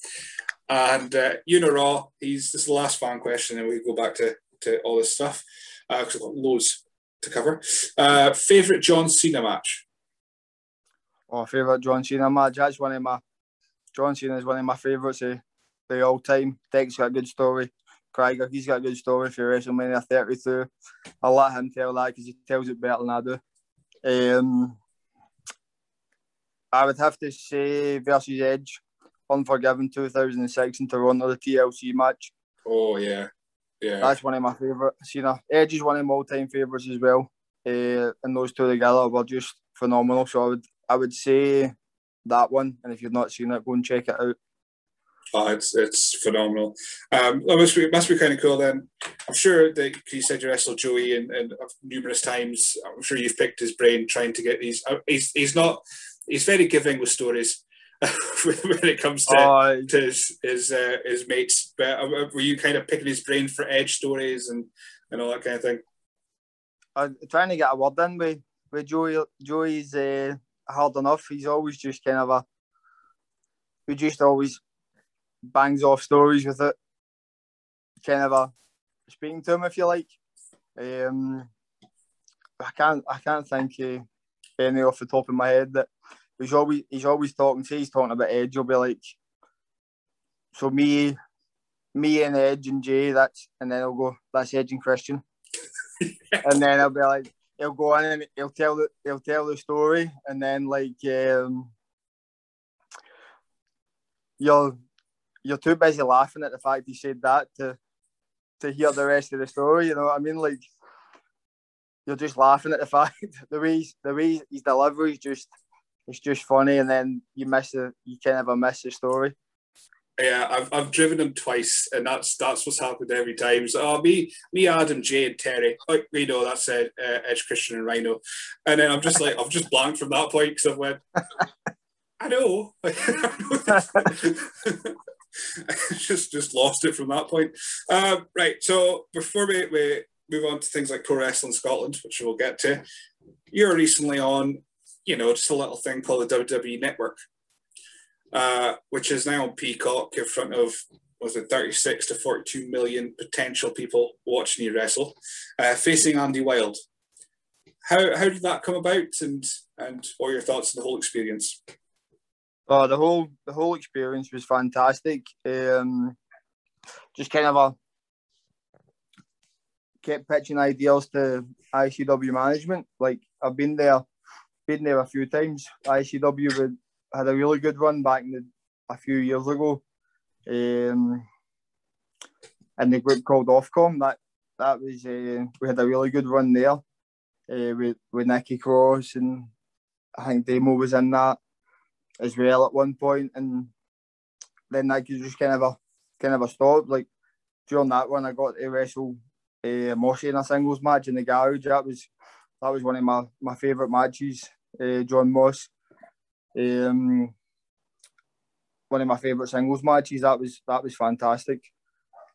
And uh, you know, Raw. He's this is the last fan question, and we go back to to all this stuff because I've got loads to cover. Uh, favorite John Cena match. Oh, favourite John Cena match. That's one of my John Cena is one of my favourites of the all time. Deck's got a good story. Craig, he's got a good story for WrestleMania 32. I'll let him tell that because he tells it better than I do. Um, I would have to say versus Edge, Unforgiven 2006 in Toronto, the TLC match. Oh yeah, yeah. That's one of my favourite. Cena. Edge is one of my all-time favourites as well. Uh, and those two together were just phenomenal. So I would, I would say that one. And if you've not seen it, go and check it out. Oh, it's it's phenomenal. Um, it must be it must be kind of cool. Then I'm sure that you said you wrestled Joey and, and numerous times. I'm sure you've picked his brain trying to get these. uh, He's he's not. He's very giving with stories when it comes to. Oh, to his his, uh, his mates. But uh, were you kind of picking his brain for edge stories and, and all that kind of thing? I'm trying to get a word in with, with Joey. Joey's uh, hard enough. He's always just kind of a. He just always bangs off stories with it. Kind of a speaking to him, if you like. Um, I can't. I can't think uh, any off the top of my head that he's always he's always talking. Say he's talking about Edge. He'll be like, so me, me and Edge and Jay. That's and then he'll go. That's Edge and Christian and then I'll be like, he'll go on and he'll tell the he'll tell the story, and then like um, you're you're too busy laughing at the fact he said that to to hear the rest of the story. You know what I mean? Like you're just laughing at the fact the way he's, the way his delivery is just it's just funny, and then you miss the you kind of a miss the story. Yeah, I've, I've driven him twice, and that's that's what's happened every time. So, oh, me, me, Adam, Jay, and Terry. Like we know that's uh, uh, Edge, Christian, and Rhino. And then I'm just like, I've just blanked from that point because I went, I know, just just lost it from that point. Uh, right. So before we, we move on to things like Pro Wrestling Scotland, which we'll get to, you're recently on, you know, just a little thing called the WWE Network uh, which is now on Peacock in front of was it 36 to 42 million potential people watching you wrestle, uh, facing Andy Wild. How, how did that come about, and and what are your thoughts on the whole experience? Oh, the whole the whole experience was fantastic. Um, just kind of a kept pitching ideas to ICW management. Like I've been there, been there a few times. ICW had a really good run back in the, a few years ago, um, in the group called Ofcom. That that was uh, we had a really good run there uh, with with Nikki Cross and I think Damo was in that as well at one point, and then that just kind of a kind of a stop. Like during that one, I got to wrestle uh, Moshi in a singles match in the garage. That was that was one of my, my favourite matches. Uh, John Moss, um, one of my favourite singles matches. That was that was fantastic.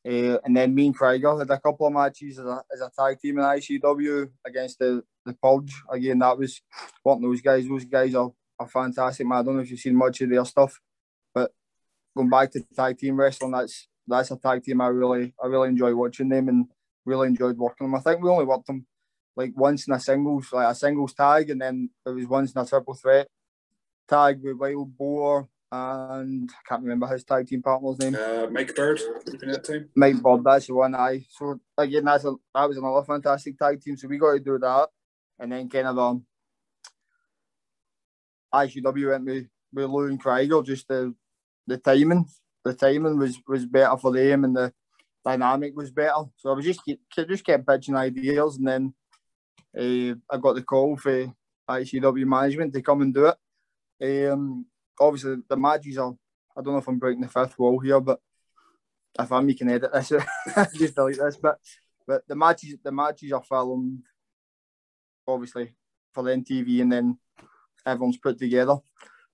Uh, and then me and Krieger had a couple of matches as a, as a tag team in ICW against the, the Purge. Again, that was one of those guys. Those guys are, are fantastic, man. I don't know if you've seen much of their stuff, but going back to tag team wrestling, that's that's a tag team I really I really enjoy watching them and really enjoyed working them. I think we only worked them like once in a singles, like a singles tag, and then it was once in a triple threat tag with Wild Boar and I can't remember his tag team partner's name. Uh, Mike Bird, that time. Mike Bird, that's the one. I so again, that's a, that was another fantastic tag team. So we got to do that, and then kind of um, ICW went with with Lou and Krieger. Just the the timing, the timing was was better for them, and the dynamic was better. So I was just just kept pitching ideas, and then uh, I got the call for ICW management to come and do it. Um, obviously the matches are. I don't know if I'm breaking the fifth wall here, but if I'm, you can edit this. just delete this. But but the matches the matches are filmed, obviously for the NTV, and then everyone's put together.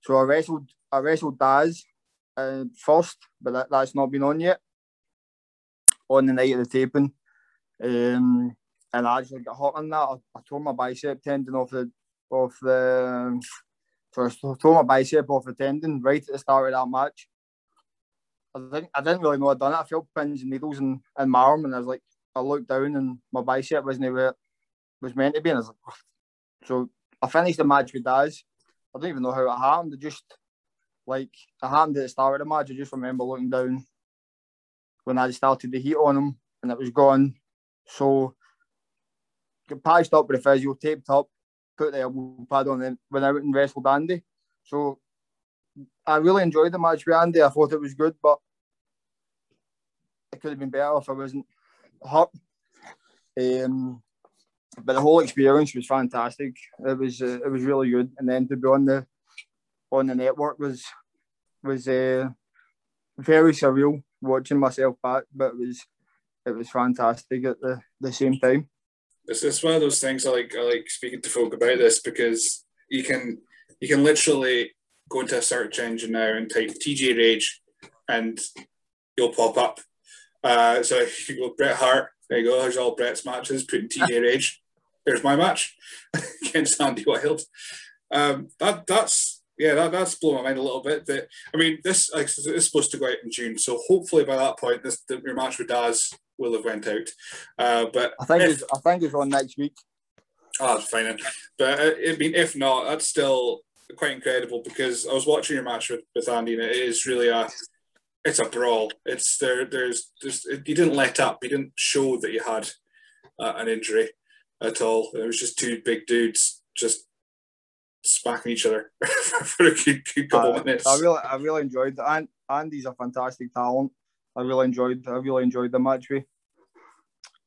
So I wrestled I wrestled Daz uh, first, but that, that's not been on yet. On the night of the taping, um, and I actually got hot on that. I, I tore my bicep tendon off the off the first tore my bicep off the tendon right at the start of that match. I didn't, I didn't really know I'd done it. I felt pins and needles in, in my arm, and I was like, I looked down and my bicep wasn't where it was meant to be. And I was like, so I finished the match with Daz. I don't even know how it happened. It just, like, it happened at the start of the match. I just remember looking down when I started the heat on him and it was gone. So, patched up with the physio, taped up, put the elbow pad on and went out and wrestled Andy. So I really enjoyed the match with Andy. I thought it was good, but it could have been better if I wasn't hurt. Um, but the whole experience was fantastic. It was uh, it was really good, and then to be on the on the network was was uh, very surreal watching myself back, but it was it was fantastic at the, the same time it's, it's one of those things I like. I like speaking to folk about this because you can you can literally go into a search engine now and type TJ Rage, and you'll pop up. Uh, so you go Bret Hart, there you go. There's all Bret's matches. putting in TJ Rage. There's my match against Andy Wild. Um, that that's yeah, that, that's blown my mind a little bit. That I mean, this like, is supposed to go out in June, so hopefully by that point, this the, your match with Daz will have went out. Uh, but I think if, it's, I think it's on next week. Oh, fine. But uh, I mean, if not, that's still quite incredible because I was watching your match with, with Andy, and it is really a it's a brawl. It's there. There's there's you didn't let up. You didn't show that you had uh, an injury at all. It was just two big dudes just smacking each other for a good, good couple uh, minutes. I really, I really enjoyed that. And Andy's a fantastic talent. I really enjoyed, I really enjoyed the match with,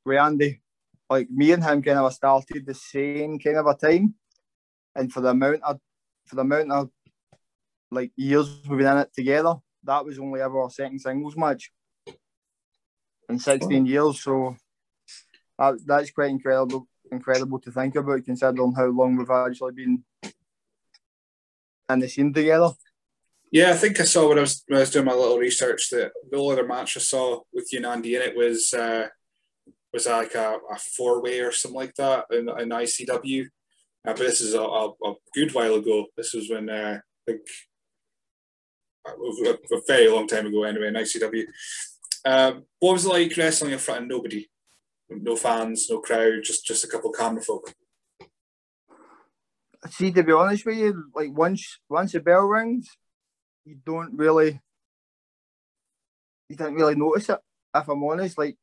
with Andy. Like me and him kind of started the same kind of a time, and for the amount of, for the amount of, like years we've been in it together, that was only ever our second singles match in 16 oh. years. So that, that's quite incredible, incredible to think about, considering how long we've actually been in the scene together. Yeah, I think I saw when I was when I was doing my little research that the only other match I saw with you and Andy in it was uh, was like a, a four way or something like that in, in ICW. Uh, but this is a, a, a, good while ago. This was when uh, I think a, a, very long time ago anyway in ICW. Um, what was it like wrestling in front of nobody? No fans, no crowd, just just a couple of camera folk. See, to be honest with you, like once once the bell rings, you don't really, you don't really notice it. If I'm honest, like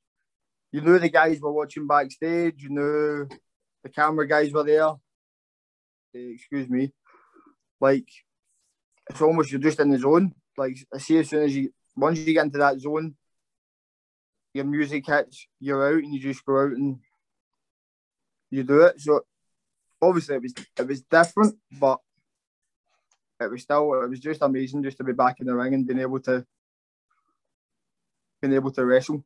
you knew the guys were watching backstage, you knew the camera guys were there. Uh, excuse me. Like it's almost you're just in the zone. Like I see as soon as you once you get into that zone, your music hits, you're out and you just go out and you do it. So obviously it was it was different, but it was still it was just amazing just to be back in the ring and being able to being able to wrestle.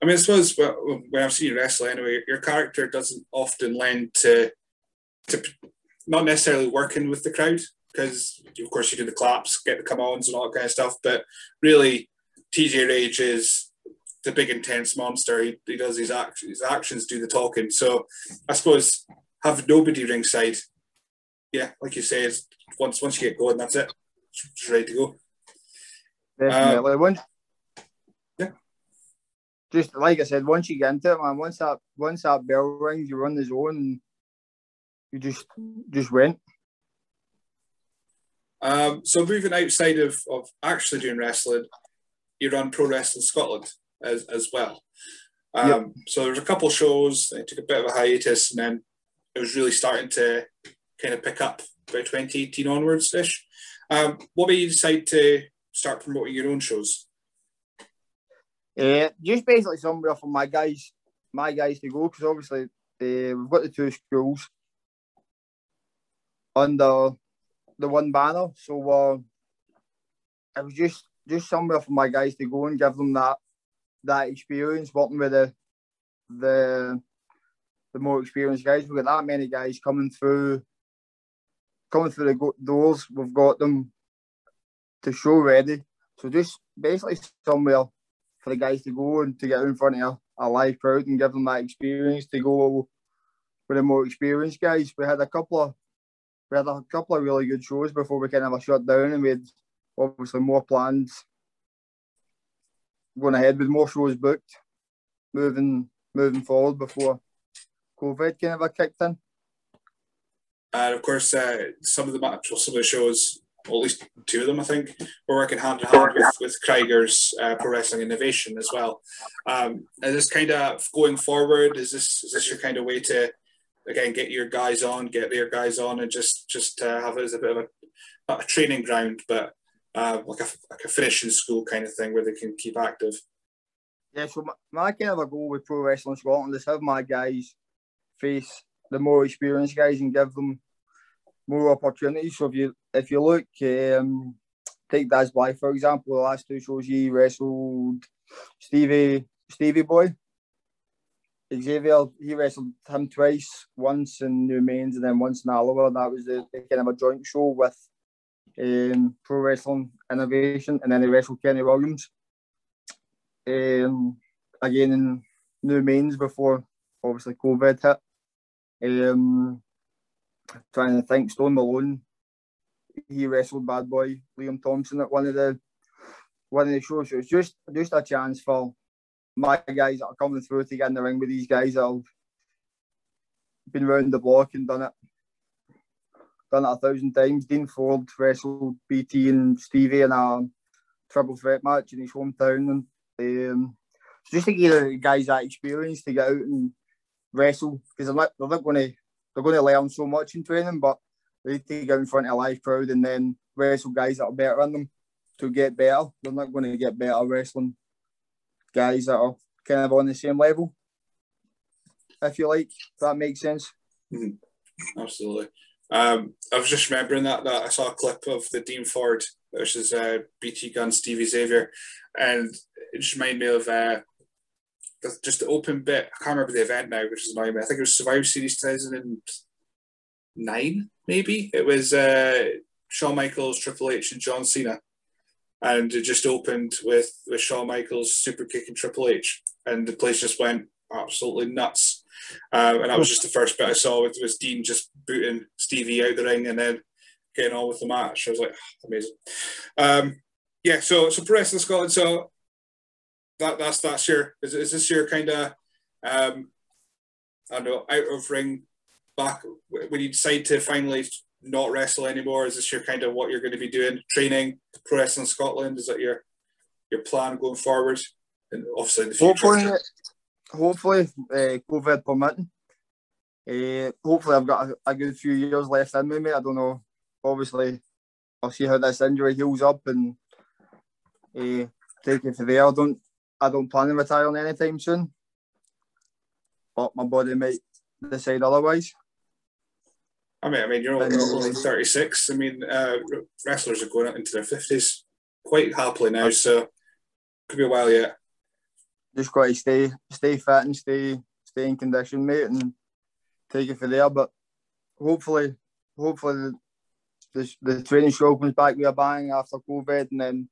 I mean, I suppose when I've seen you wrestle anyway, your character doesn't often lend to to not necessarily working with the crowd because of course you do the claps, get the come ons and all that kind of stuff. But really, TJ Rage is the big intense monster. He, he does his actions, his actions do the talking. So I suppose have nobody ringside. Yeah, like you say, once once you get going, that's it. It's ready to go. Definitely. Um, once, yeah. Just like I said, once you get into it, man, once that once that bell rings, you run the zone and you just just went. Um, so moving outside of, of actually doing wrestling, you run Pro Wrestling Scotland as, as well. Um, yep. So there was a couple shows. I took a bit of a hiatus, and then it was really starting to kind of pick up by 2018 onwards ish. Um, what made you decide to start promoting your own shows? Uh, just basically somewhere for my guys, my guys to go because obviously uh, we've got the two schools under the one banner. So uh, it was just just somewhere for my guys to go and give them that that experience working with the the the more experienced guys. We've got that many guys coming through coming through the doors. We've got them to show ready. So just basically somewhere for the guys to go and to get in front of a, a live crowd and give them that experience to go with the more experienced guys. We had a couple of we had a couple of really good shows before we kind of shut down, and we had obviously more plans going ahead with more shows booked, moving moving forward before COVID kind of kicked in. And of course, uh, some of the match, some of the shows, well, at least two of them, I think, we're working hand in hand with, with Krieger's uh, Pro Wrestling Innovation as well. Um, is this kind of going forward? Is this is this your kind of way to again get your guys on, get their guys on, and just just uh, have it as a bit of a a training ground, but uh, like a like a finishing school kind of thing where they can keep active. Yeah, so my, my kind of a goal with Pro Wrestling Scotland is have my guys face the more experienced guys and give them more opportunities. So if you if you look, um, take Daz Black for example, the last two shows he wrestled Stevie Stevie Boy Xavier, he wrestled him twice, once in Newmains and then once in Alloa. That was the, the kind of a joint show with um, Pro Wrestling Innovation, and then he wrestled Kenny Williams um, again in Newmains before obviously COVID hit. Um, trying to think, Stone Malone, he wrestled Bad Boy Liam Thompson at one of the one of the shows. So it's just just a chance for my guys that are coming through to get in the ring with these guys that have been round the block and done it done it a thousand times. Dean Ford wrestled BT and Stevie in a triple threat match in his hometown and um, just to give the guys that experience to get out and wrestle because they're not, they're not going to they're going to learn so much in training but they need to get in front of a live crowd and then wrestle guys that are better than them to get better. They're not going to get better wrestling guys that are kind of on the same level, if you like. If that makes sense. Mm-hmm. Absolutely. Um, I was just remembering that that I saw a clip of the Dean Ford versus uh, BT Gunn Stevie Xavier, and it just reminded me of uh, just the open bit. I can't remember the event now, which is annoying me. I think it was Survivor Series 2009, maybe. It was uh, Shawn Michaels, Triple H, and John Cena and it just opened with with Shawn Michaels super kicking Triple H, and the place just went absolutely nuts. Um, and that was just the first bit I saw with was Dean just booting Stevie out the ring and then getting on with the match. I was like, oh, amazing. Um, yeah, so so Pro Wrestling Scotland. So that that's that's your is, is this your kind of um, I don't know out of ring back when you decide to finally not wrestle anymore? Is this your kind of what you're going to be doing? Training Pro Wrestling Scotland? Is that your your plan going forward? And obviously in the future. Hopefully, hopefully, uh, COVID permitting. Uh, hopefully, I've got a, a, good few years left in me, mate. I don't know. Obviously, I'll see how this injury heals up and uh, take it from there. I don't, I don't plan on retiring anytime soon, but my body might decide otherwise. I mean, I mean, you're only 36. I mean, uh, wrestlers are going into their 50s quite happily now, so could be a while yet. Just got to stay, stay fit and stay, stay in condition, mate, and take it for there. But hopefully, hopefully, the, the training show comes back with a bang after COVID, and then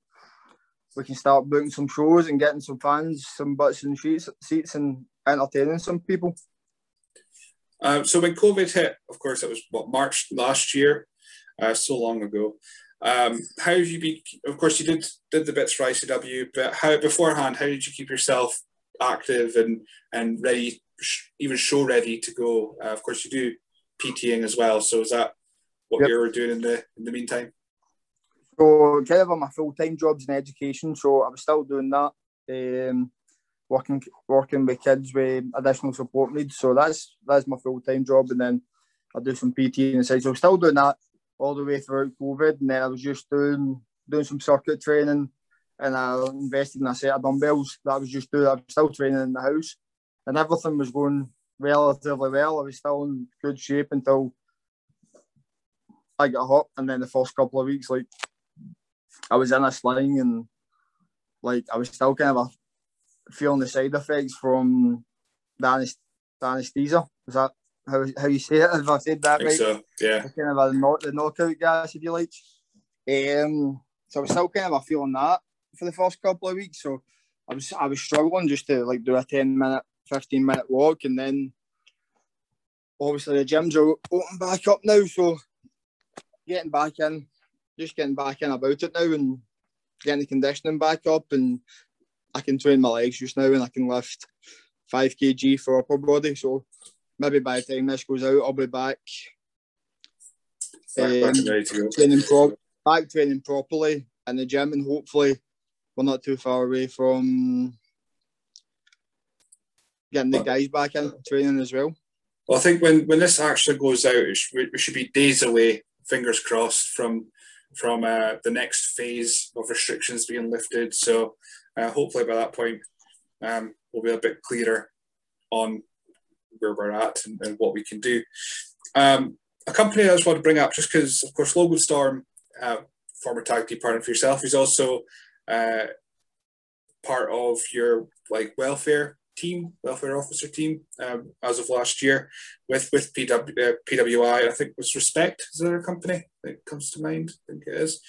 we can start booking some shows and getting some fans, some butts and seats, seats, and entertaining some people. Um, so when COVID hit, of course, it was what March last year, uh, so long ago. Um, how have you been? Of course, you did did the bits for ICW, but how beforehand? How did you keep yourself active and and ready, even show ready to go? Uh, of course, you do PTing as well. So is that what yep. you were doing in the in the meantime? So kind of my full time jobs in education, so I was still doing that. Um, working working with kids with additional support needs. So that's that's my full time job, and then I do some PT inside. So I'm still doing that all the way throughout COVID, and then I was just doing doing some circuit training, and I invested in a set of dumbbells that I was just doing. I was still training in the house, and everything was going relatively well. I was still in good shape until I got hot, and then the first couple of weeks, like I was in a sling, and like I was still kind of feeling the side effects from the, anesthesia. Is that how, how you say it? Have I said that I right? So, yeah. kind of a knock, the knockout gas, if you like. Um, so I was still kind of feeling that for the first couple of weeks. So I was I was struggling just to like do a 10 minute, 15 minute walk and then obviously the gyms are open back up now. So getting back in, just getting back in about it now and getting the conditioning back up and I can train my legs just now and I can lift five kg for upper body. So maybe by the time this goes out, I'll be back. Back, um, training pro- back training properly in the gym, and hopefully we're not too far away from getting the guys back in training as well. Well, I think when, when this actually goes out, we should be days away, fingers crossed, from from uh, the next phase of restrictions being lifted. So uh, hopefully by that point, um, we'll be a bit clearer on where we're at and, and what we can do. Um, a company I just want to bring up, just because, of course, Logan Storm, uh, former tag team partner for yourself, he's also uh, part of your like welfare team, welfare officer team, um, as of last year with with PW, uh, PWI. I think was Respect is there a company that comes to mind. I think it is.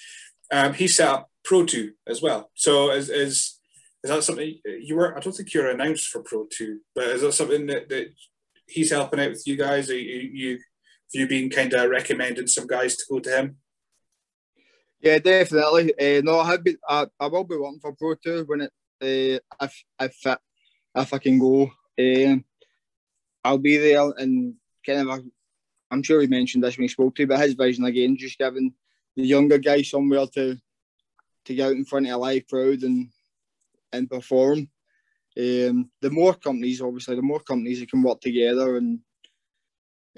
Um, he set up Pro2 as well. So is, is is that something you were? I don't think you're announced for Pro2, but is that something that, that he's helping out with you guys? Are you, you have you been kind of recommending some guys to go to him? Yeah, definitely. Uh, no, I have been. I, I will be working for Pro2 when it uh, if if if I can go. Um, I'll be there and kind of. I'm sure he mentioned this when he spoke to, but his vision again, just giving the younger guy somewhere to to get out in front of a live crowd and and perform. Um, the more companies, obviously, the more companies that can work together and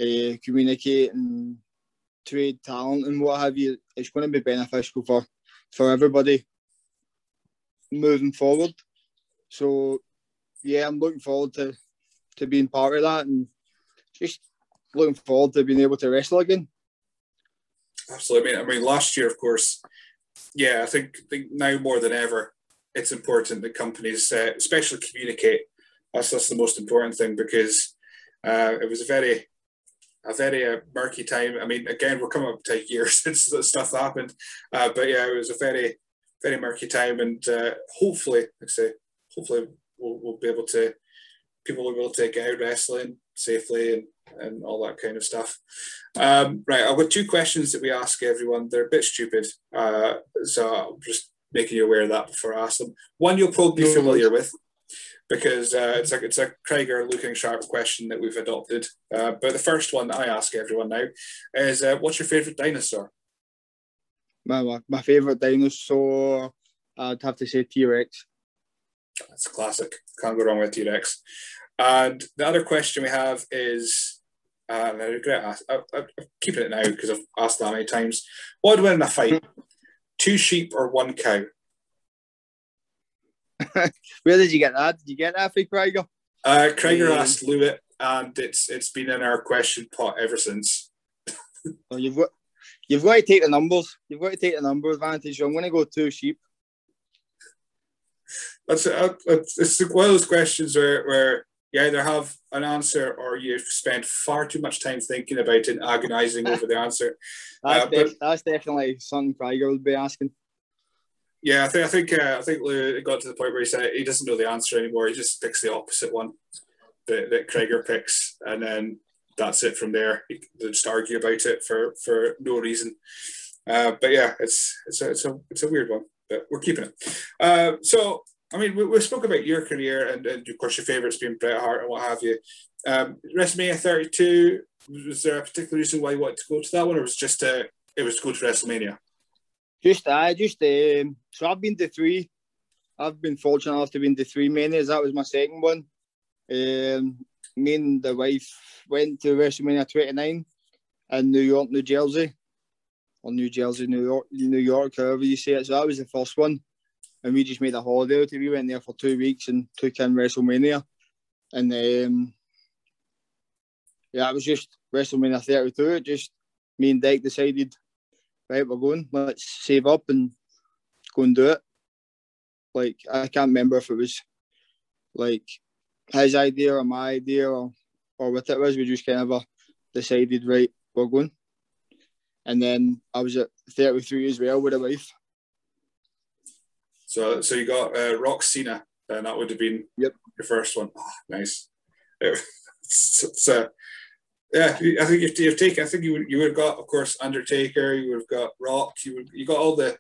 uh, communicate and trade talent and what have you, it's going to be beneficial for for everybody moving forward. So, yeah, I'm looking forward to to being part of that and just looking forward to being able to wrestle again. Absolutely. I mean, last year, of course, yeah, I think, I think now more than ever, it's important that companies, uh, especially communicate. That's that's the most important thing because uh, it was a very a very uh, murky time. I mean, again, we're coming up to a year since the stuff happened, uh, but yeah, it was a very very murky time, and uh, hopefully, like I say, hopefully we'll, we'll be able to people will be able to get out wrestling safely and, and all that kind of stuff. Um, right, I've got two questions that we ask everyone. They're a bit stupid, uh, so I'll just making you aware of that before I ask them. One you'll probably be familiar with, because uh, it's a it's a Craiger looking sharp question that we've adopted. Uh, but the first one that I ask everyone now is, uh, "What's your favourite dinosaur?" My my, my favourite dinosaur, I'd have to say T Rex. That's a classic. Can't go wrong with T Rex. And the other question we have is, uh, and I regret asking. I'm keeping it now because I've asked that many times. What would win in a fight? Two sheep or one cow? Where did you get that? Did you get that for Craiger? Uh, Craiger Um, asked Lewitt, and it's it's been in our question pot ever since. Well, you've got you've got to take the numbers. You've got to take the number advantage. So I'm going to go two sheep. That's uh, it's it's one of those questions where, where you either have an answer or you've spent far too much time thinking about it and agonizing over the answer. That's, Uh, but- def- that's definitely something Craiger would be asking. Yeah, I think I think uh, I think Lou it got to the point where he said he doesn't know the answer anymore. He just picks the opposite one that, that Krieger picks, and then that's it from there. They just argue about it for for no reason. Uh, but yeah, it's it's a, it's a it's a weird one, but we're keeping it. Uh, so I mean, we, we spoke about your career and, and of course your favourites being Bret Hart and what have you. Um, WrestleMania 32. Was there a particular reason why you wanted to go to that one, or was it just uh, it was to go to WrestleMania? Just I just um, so I've been to three. I've been fortunate enough to be in the three manias. That was my second one. Um, me and the wife went to WrestleMania 29 in New York, New Jersey, or New Jersey, New York, New York, however you say it. So that was the first one, and we just made a holiday out of it. We went there for two weeks and took in WrestleMania, and um, yeah, it was just WrestleMania 32. Just me and Dick decided right, we're going. Let's save up and go and do it. Like I can't remember if it was like his idea or my idea or or what it was. We just kind of uh, decided, right, we're going. And then I was at 33 as well with a wife. So, so you got uh, Rock Cena, and that would have been Yep. your first one. Oh, nice. It's, it's, uh, yeah, I think you've, you've taken. I think you would you would have got, of course, Undertaker. You would have got Rock. You would you got all the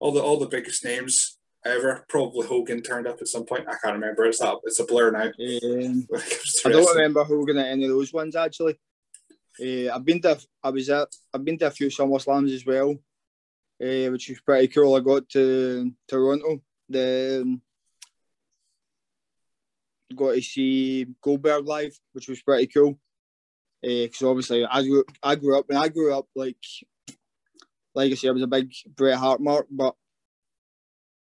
all the all the biggest names ever. Probably Hogan turned up at some point. I can't remember. It's that it's a blur now. Um, when it comes to I don't remember Hogan at any of those ones actually. Uh, I've been to I was at I've been to a few Summer Slams as well, uh, which was pretty cool. I got to Toronto. The um, got to see Goldberg live, which was pretty cool. Because obviously I grew I grew up when I grew up like like I said I was a big Bret Hart mark, but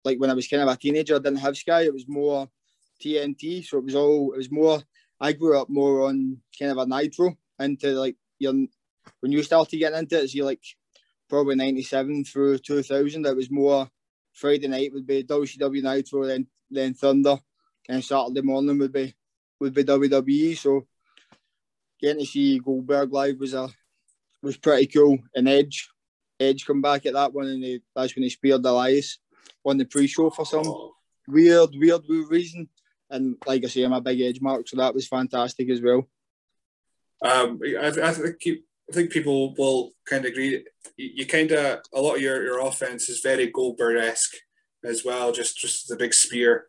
like when I was kind of a teenager, I didn't have Sky. It was more TNT, so it was all it was more. I grew up more on kind of a nitro into like your when you started getting into it, so you like probably ninety seven through two thousand. It was more Friday night would be WCW Nitro, then then Thunder, and Saturday morning would be would be WWE. So getting to see Goldberg live was a was pretty cool. And Edge, Edge come back at that one, and he, that's when he speared Elias on the pre-show for some weird, weird, weird reason. And like I say, I'm a big edge mark, so that was fantastic as well. Um, I, I think you, I think people will kind of agree. You, you kind of a lot of your, your offense is very Goldberg esque as well. Just just the big spear,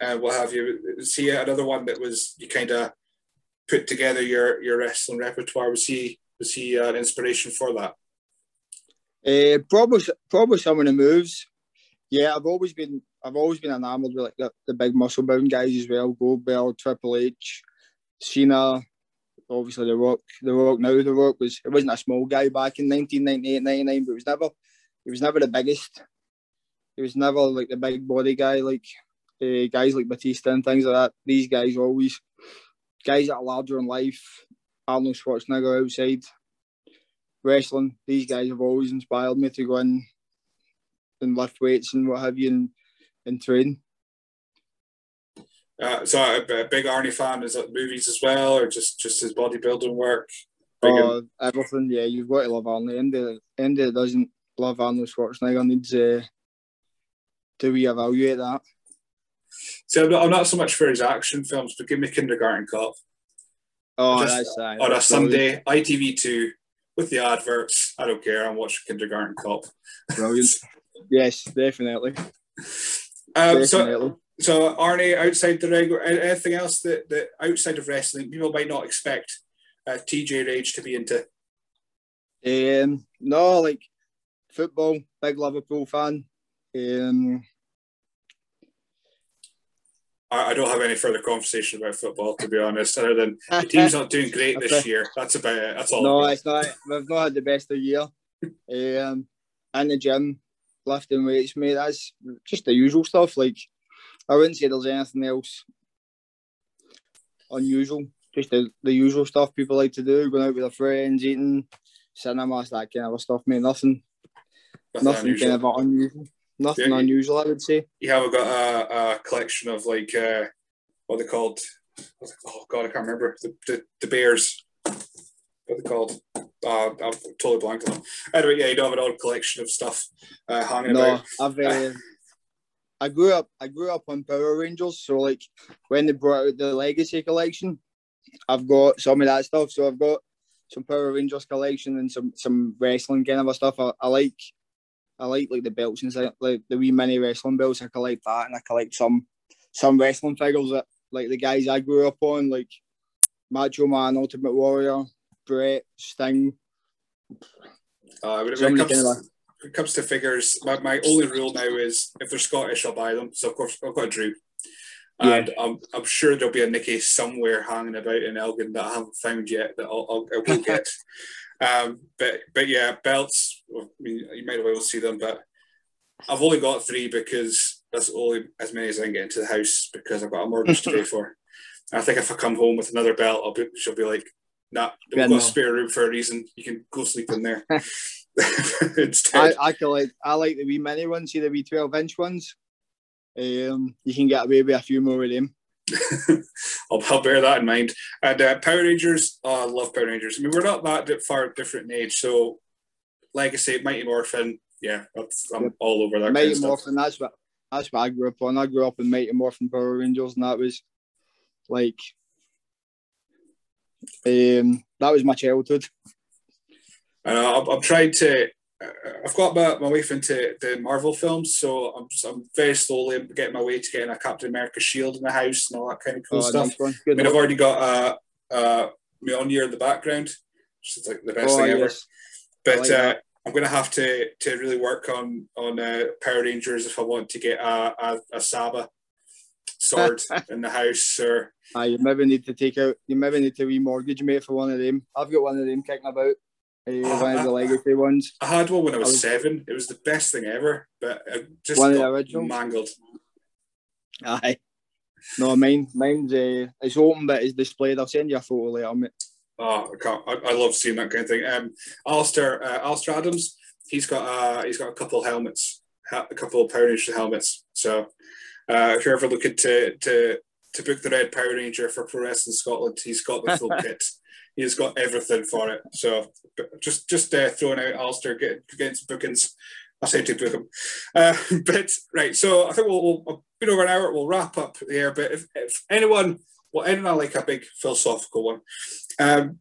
and what have you. See another one that was you kind of put together your your wrestling repertoire. Was he was he uh, an inspiration for that? Uh, probably, probably some of the moves. Yeah, I've always been, I've always been enamored with like the, the big muscle bound guys as well. Goldberg, Triple H, Cena, obviously the Rock. The Rock now, the Rock was it wasn't a small guy back in 1998, 99, but it was never, he was never the biggest. He was never like the big body guy like uh, guys like Batista and things like that. These guys always guys that are larger in life. Arnold Schwarzenegger outside wrestling. These guys have always inspired me to go in and lift weights and what have you and, and train. Uh, so a, a big Arnie fan is that movies as well, or just just his bodybuilding work. Uh, everything, yeah, you've got to love. Anybody, anybody that doesn't love Arnold Schwarzenegger needs uh, to reevaluate that. so I'm not, I'm not so much for his action films, but give me Kindergarten Cop. Oh, Just that's uh, on a Sunday, ITV2 with the adverts. I don't care. I'm watching Kindergarten Cop. Brilliant. brilliant. Yes, definitely. Um, definitely. so Arnie, outside the regular, anything else that, that outside of wrestling people might not expect uh, TJ Rage to be into? Um, no, like football, big Liverpool fan. Um, I, I don't have any further conversation about football, to be honest, other than the team's not doing great this year. That's about it. That's all. No, it's not. We've not had the best of year. um, in the gym, lifting weights, mate. That's just the usual stuff. Like, I wouldn't say there's anything else unusual. Just the, the usual stuff people like to do, going out with their friends, eating, cinemas, that kind of stuff, mate. Nothing, nothing, nothing kind of unusual. Nothing yeah, unusual, I would say. You haven't got a, a collection of like uh, what they called? Oh God, I can't remember the the, the bears. What they called? Uh, I'm totally blank on them. Anyway, yeah, you don't have an old collection of stuff uh, hanging no, about. I've. Uh, I grew up. I grew up on Power Rangers, so like when they brought out the Legacy collection, I've got some of that stuff. So I've got some Power Rangers collection and some some wrestling kind of stuff. I, I like I like like the belts and stuff, like the wee mini wrestling belts. I collect that, and I collect some some wrestling figures that like the guys I grew up on, like Macho Man, Ultimate Warrior, Bret, Sting. Uh, when, it comes, when it comes to figures, my, my only rule now is if they're Scottish, I'll buy them. So of course I've got a Drew. And yeah. I'm, I'm sure there'll be a Nicky somewhere hanging about in Elgin that I haven't found yet that I'll, I'll, I will get. Um, but but yeah, belts. I mean, you might well see them, but I've only got three because that's only as many as I can get into the house because I've got a mortgage to pay for. And I think if I come home with another belt, I'll be, she'll be like, "Nah, we've got a spare room for a reason. You can go sleep in there." I, I like I like the wee mini ones, see the wee twelve inch ones. Um, you can get away with a few more of them. I'll, I'll, bear that in mind. And uh, Power Rangers, oh, I love Power Rangers. I mean, we're not that far different in age. So, Legacy, Mighty Morphin, yeah, I'm yep. all over that. Mighty kind of Morphin, that's what that's what I grew up on. I grew up in Mighty Morphin Power Rangers, and that was like, um, that was my childhood. And I'm, I'm trying to I've got my, my wife into the Marvel films, so I'm, I'm very slowly getting my way to getting a Captain America shield in the house and all that kind of cool oh, stuff. Nice I mean, I've already got a, a Mjolnir in the background, which is like the best oh, thing ever. But like uh, I'm going to have to to really work on on uh, Power Rangers if I want to get a, a, a Saba sword in the house. Or uh, you maybe need to take out. You maybe need to remortgage me for one of them. I've got one of them kicking about. Uh, one of the legacy ones. I had one when I was, I was, seven. It was the best thing ever, but I just one of the originals. mangled. Aye. No, mine, mine's uh, it's open, but it's displayed. I'll send you a photo later, mate. Oh, I can't. I, I love seeing that kind of thing. Um, Alistair, uh, Alistair Adams, he's got uh, he's got a couple of helmets, a couple of Power Ranger helmets. So, uh, if you're ever looking to to to book the Red Power Ranger for Pro Wrestling Scotland, he's got the full kit he's got everything for it. So just just uh, throwing out getting some bookings. I said to book him. Uh, but right, so I think we'll, we'll been over an hour. We'll wrap up there. But if, if anyone, well, anyone like a big philosophical one, um,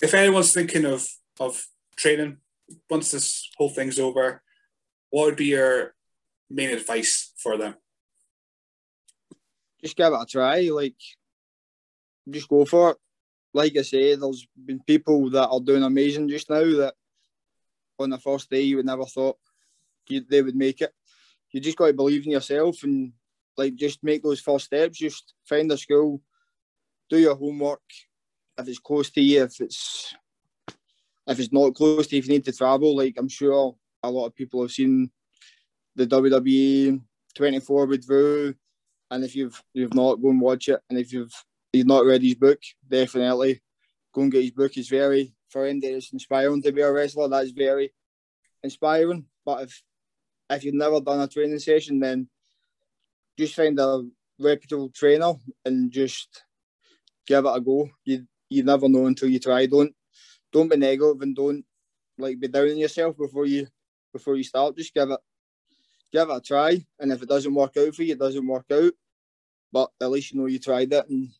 if anyone's thinking of of training once this whole thing's over, what would be your main advice for them? Just give it a try. Like, just go for it like I say, there's been people that are doing amazing just now that on the first day you would never thought you, they would make it. You just got to believe in yourself and like just make those first steps. Just find a school, do your homework. If it's close to you, if it's if it's not close to you, if you need to travel, like I'm sure a lot of people have seen the WWE 24 with Drew, and if you've you've not, go and watch it. And if you've he's not read his book, definitely go and get his book. It's very for him, it's inspiring to be a wrestler. That's very inspiring. But if if you've never done a training session, then just find a reputable trainer and just give it a go. You you never know until you try. Don't don't be negative and don't like be down on yourself before you before you start. Just give it give it a try. And if it doesn't work out for you, it doesn't work out. But at least you know you tried it and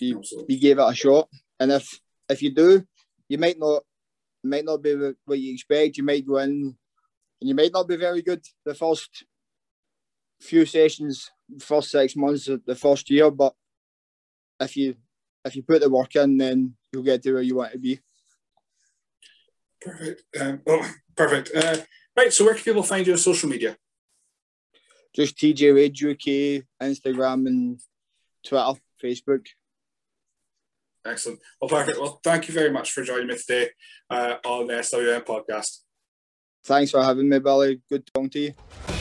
you, you gave it a shot. And if if you do, you might not might not be what you expect. You might go in and you might not be very good the first few sessions first six months of the first year, but if you if you put the work in, then you'll get to where you want to be. Perfect. Um, oh, perfect. Uh, right. So, where can people find you on social media? Just TJ Rage UK, Instagram, and Twitter, Facebook. Excellent. Well, perfect. Well, thank you very much for joining me today uh, on the SWN podcast. Thanks for having me, Billy. Good talking to you.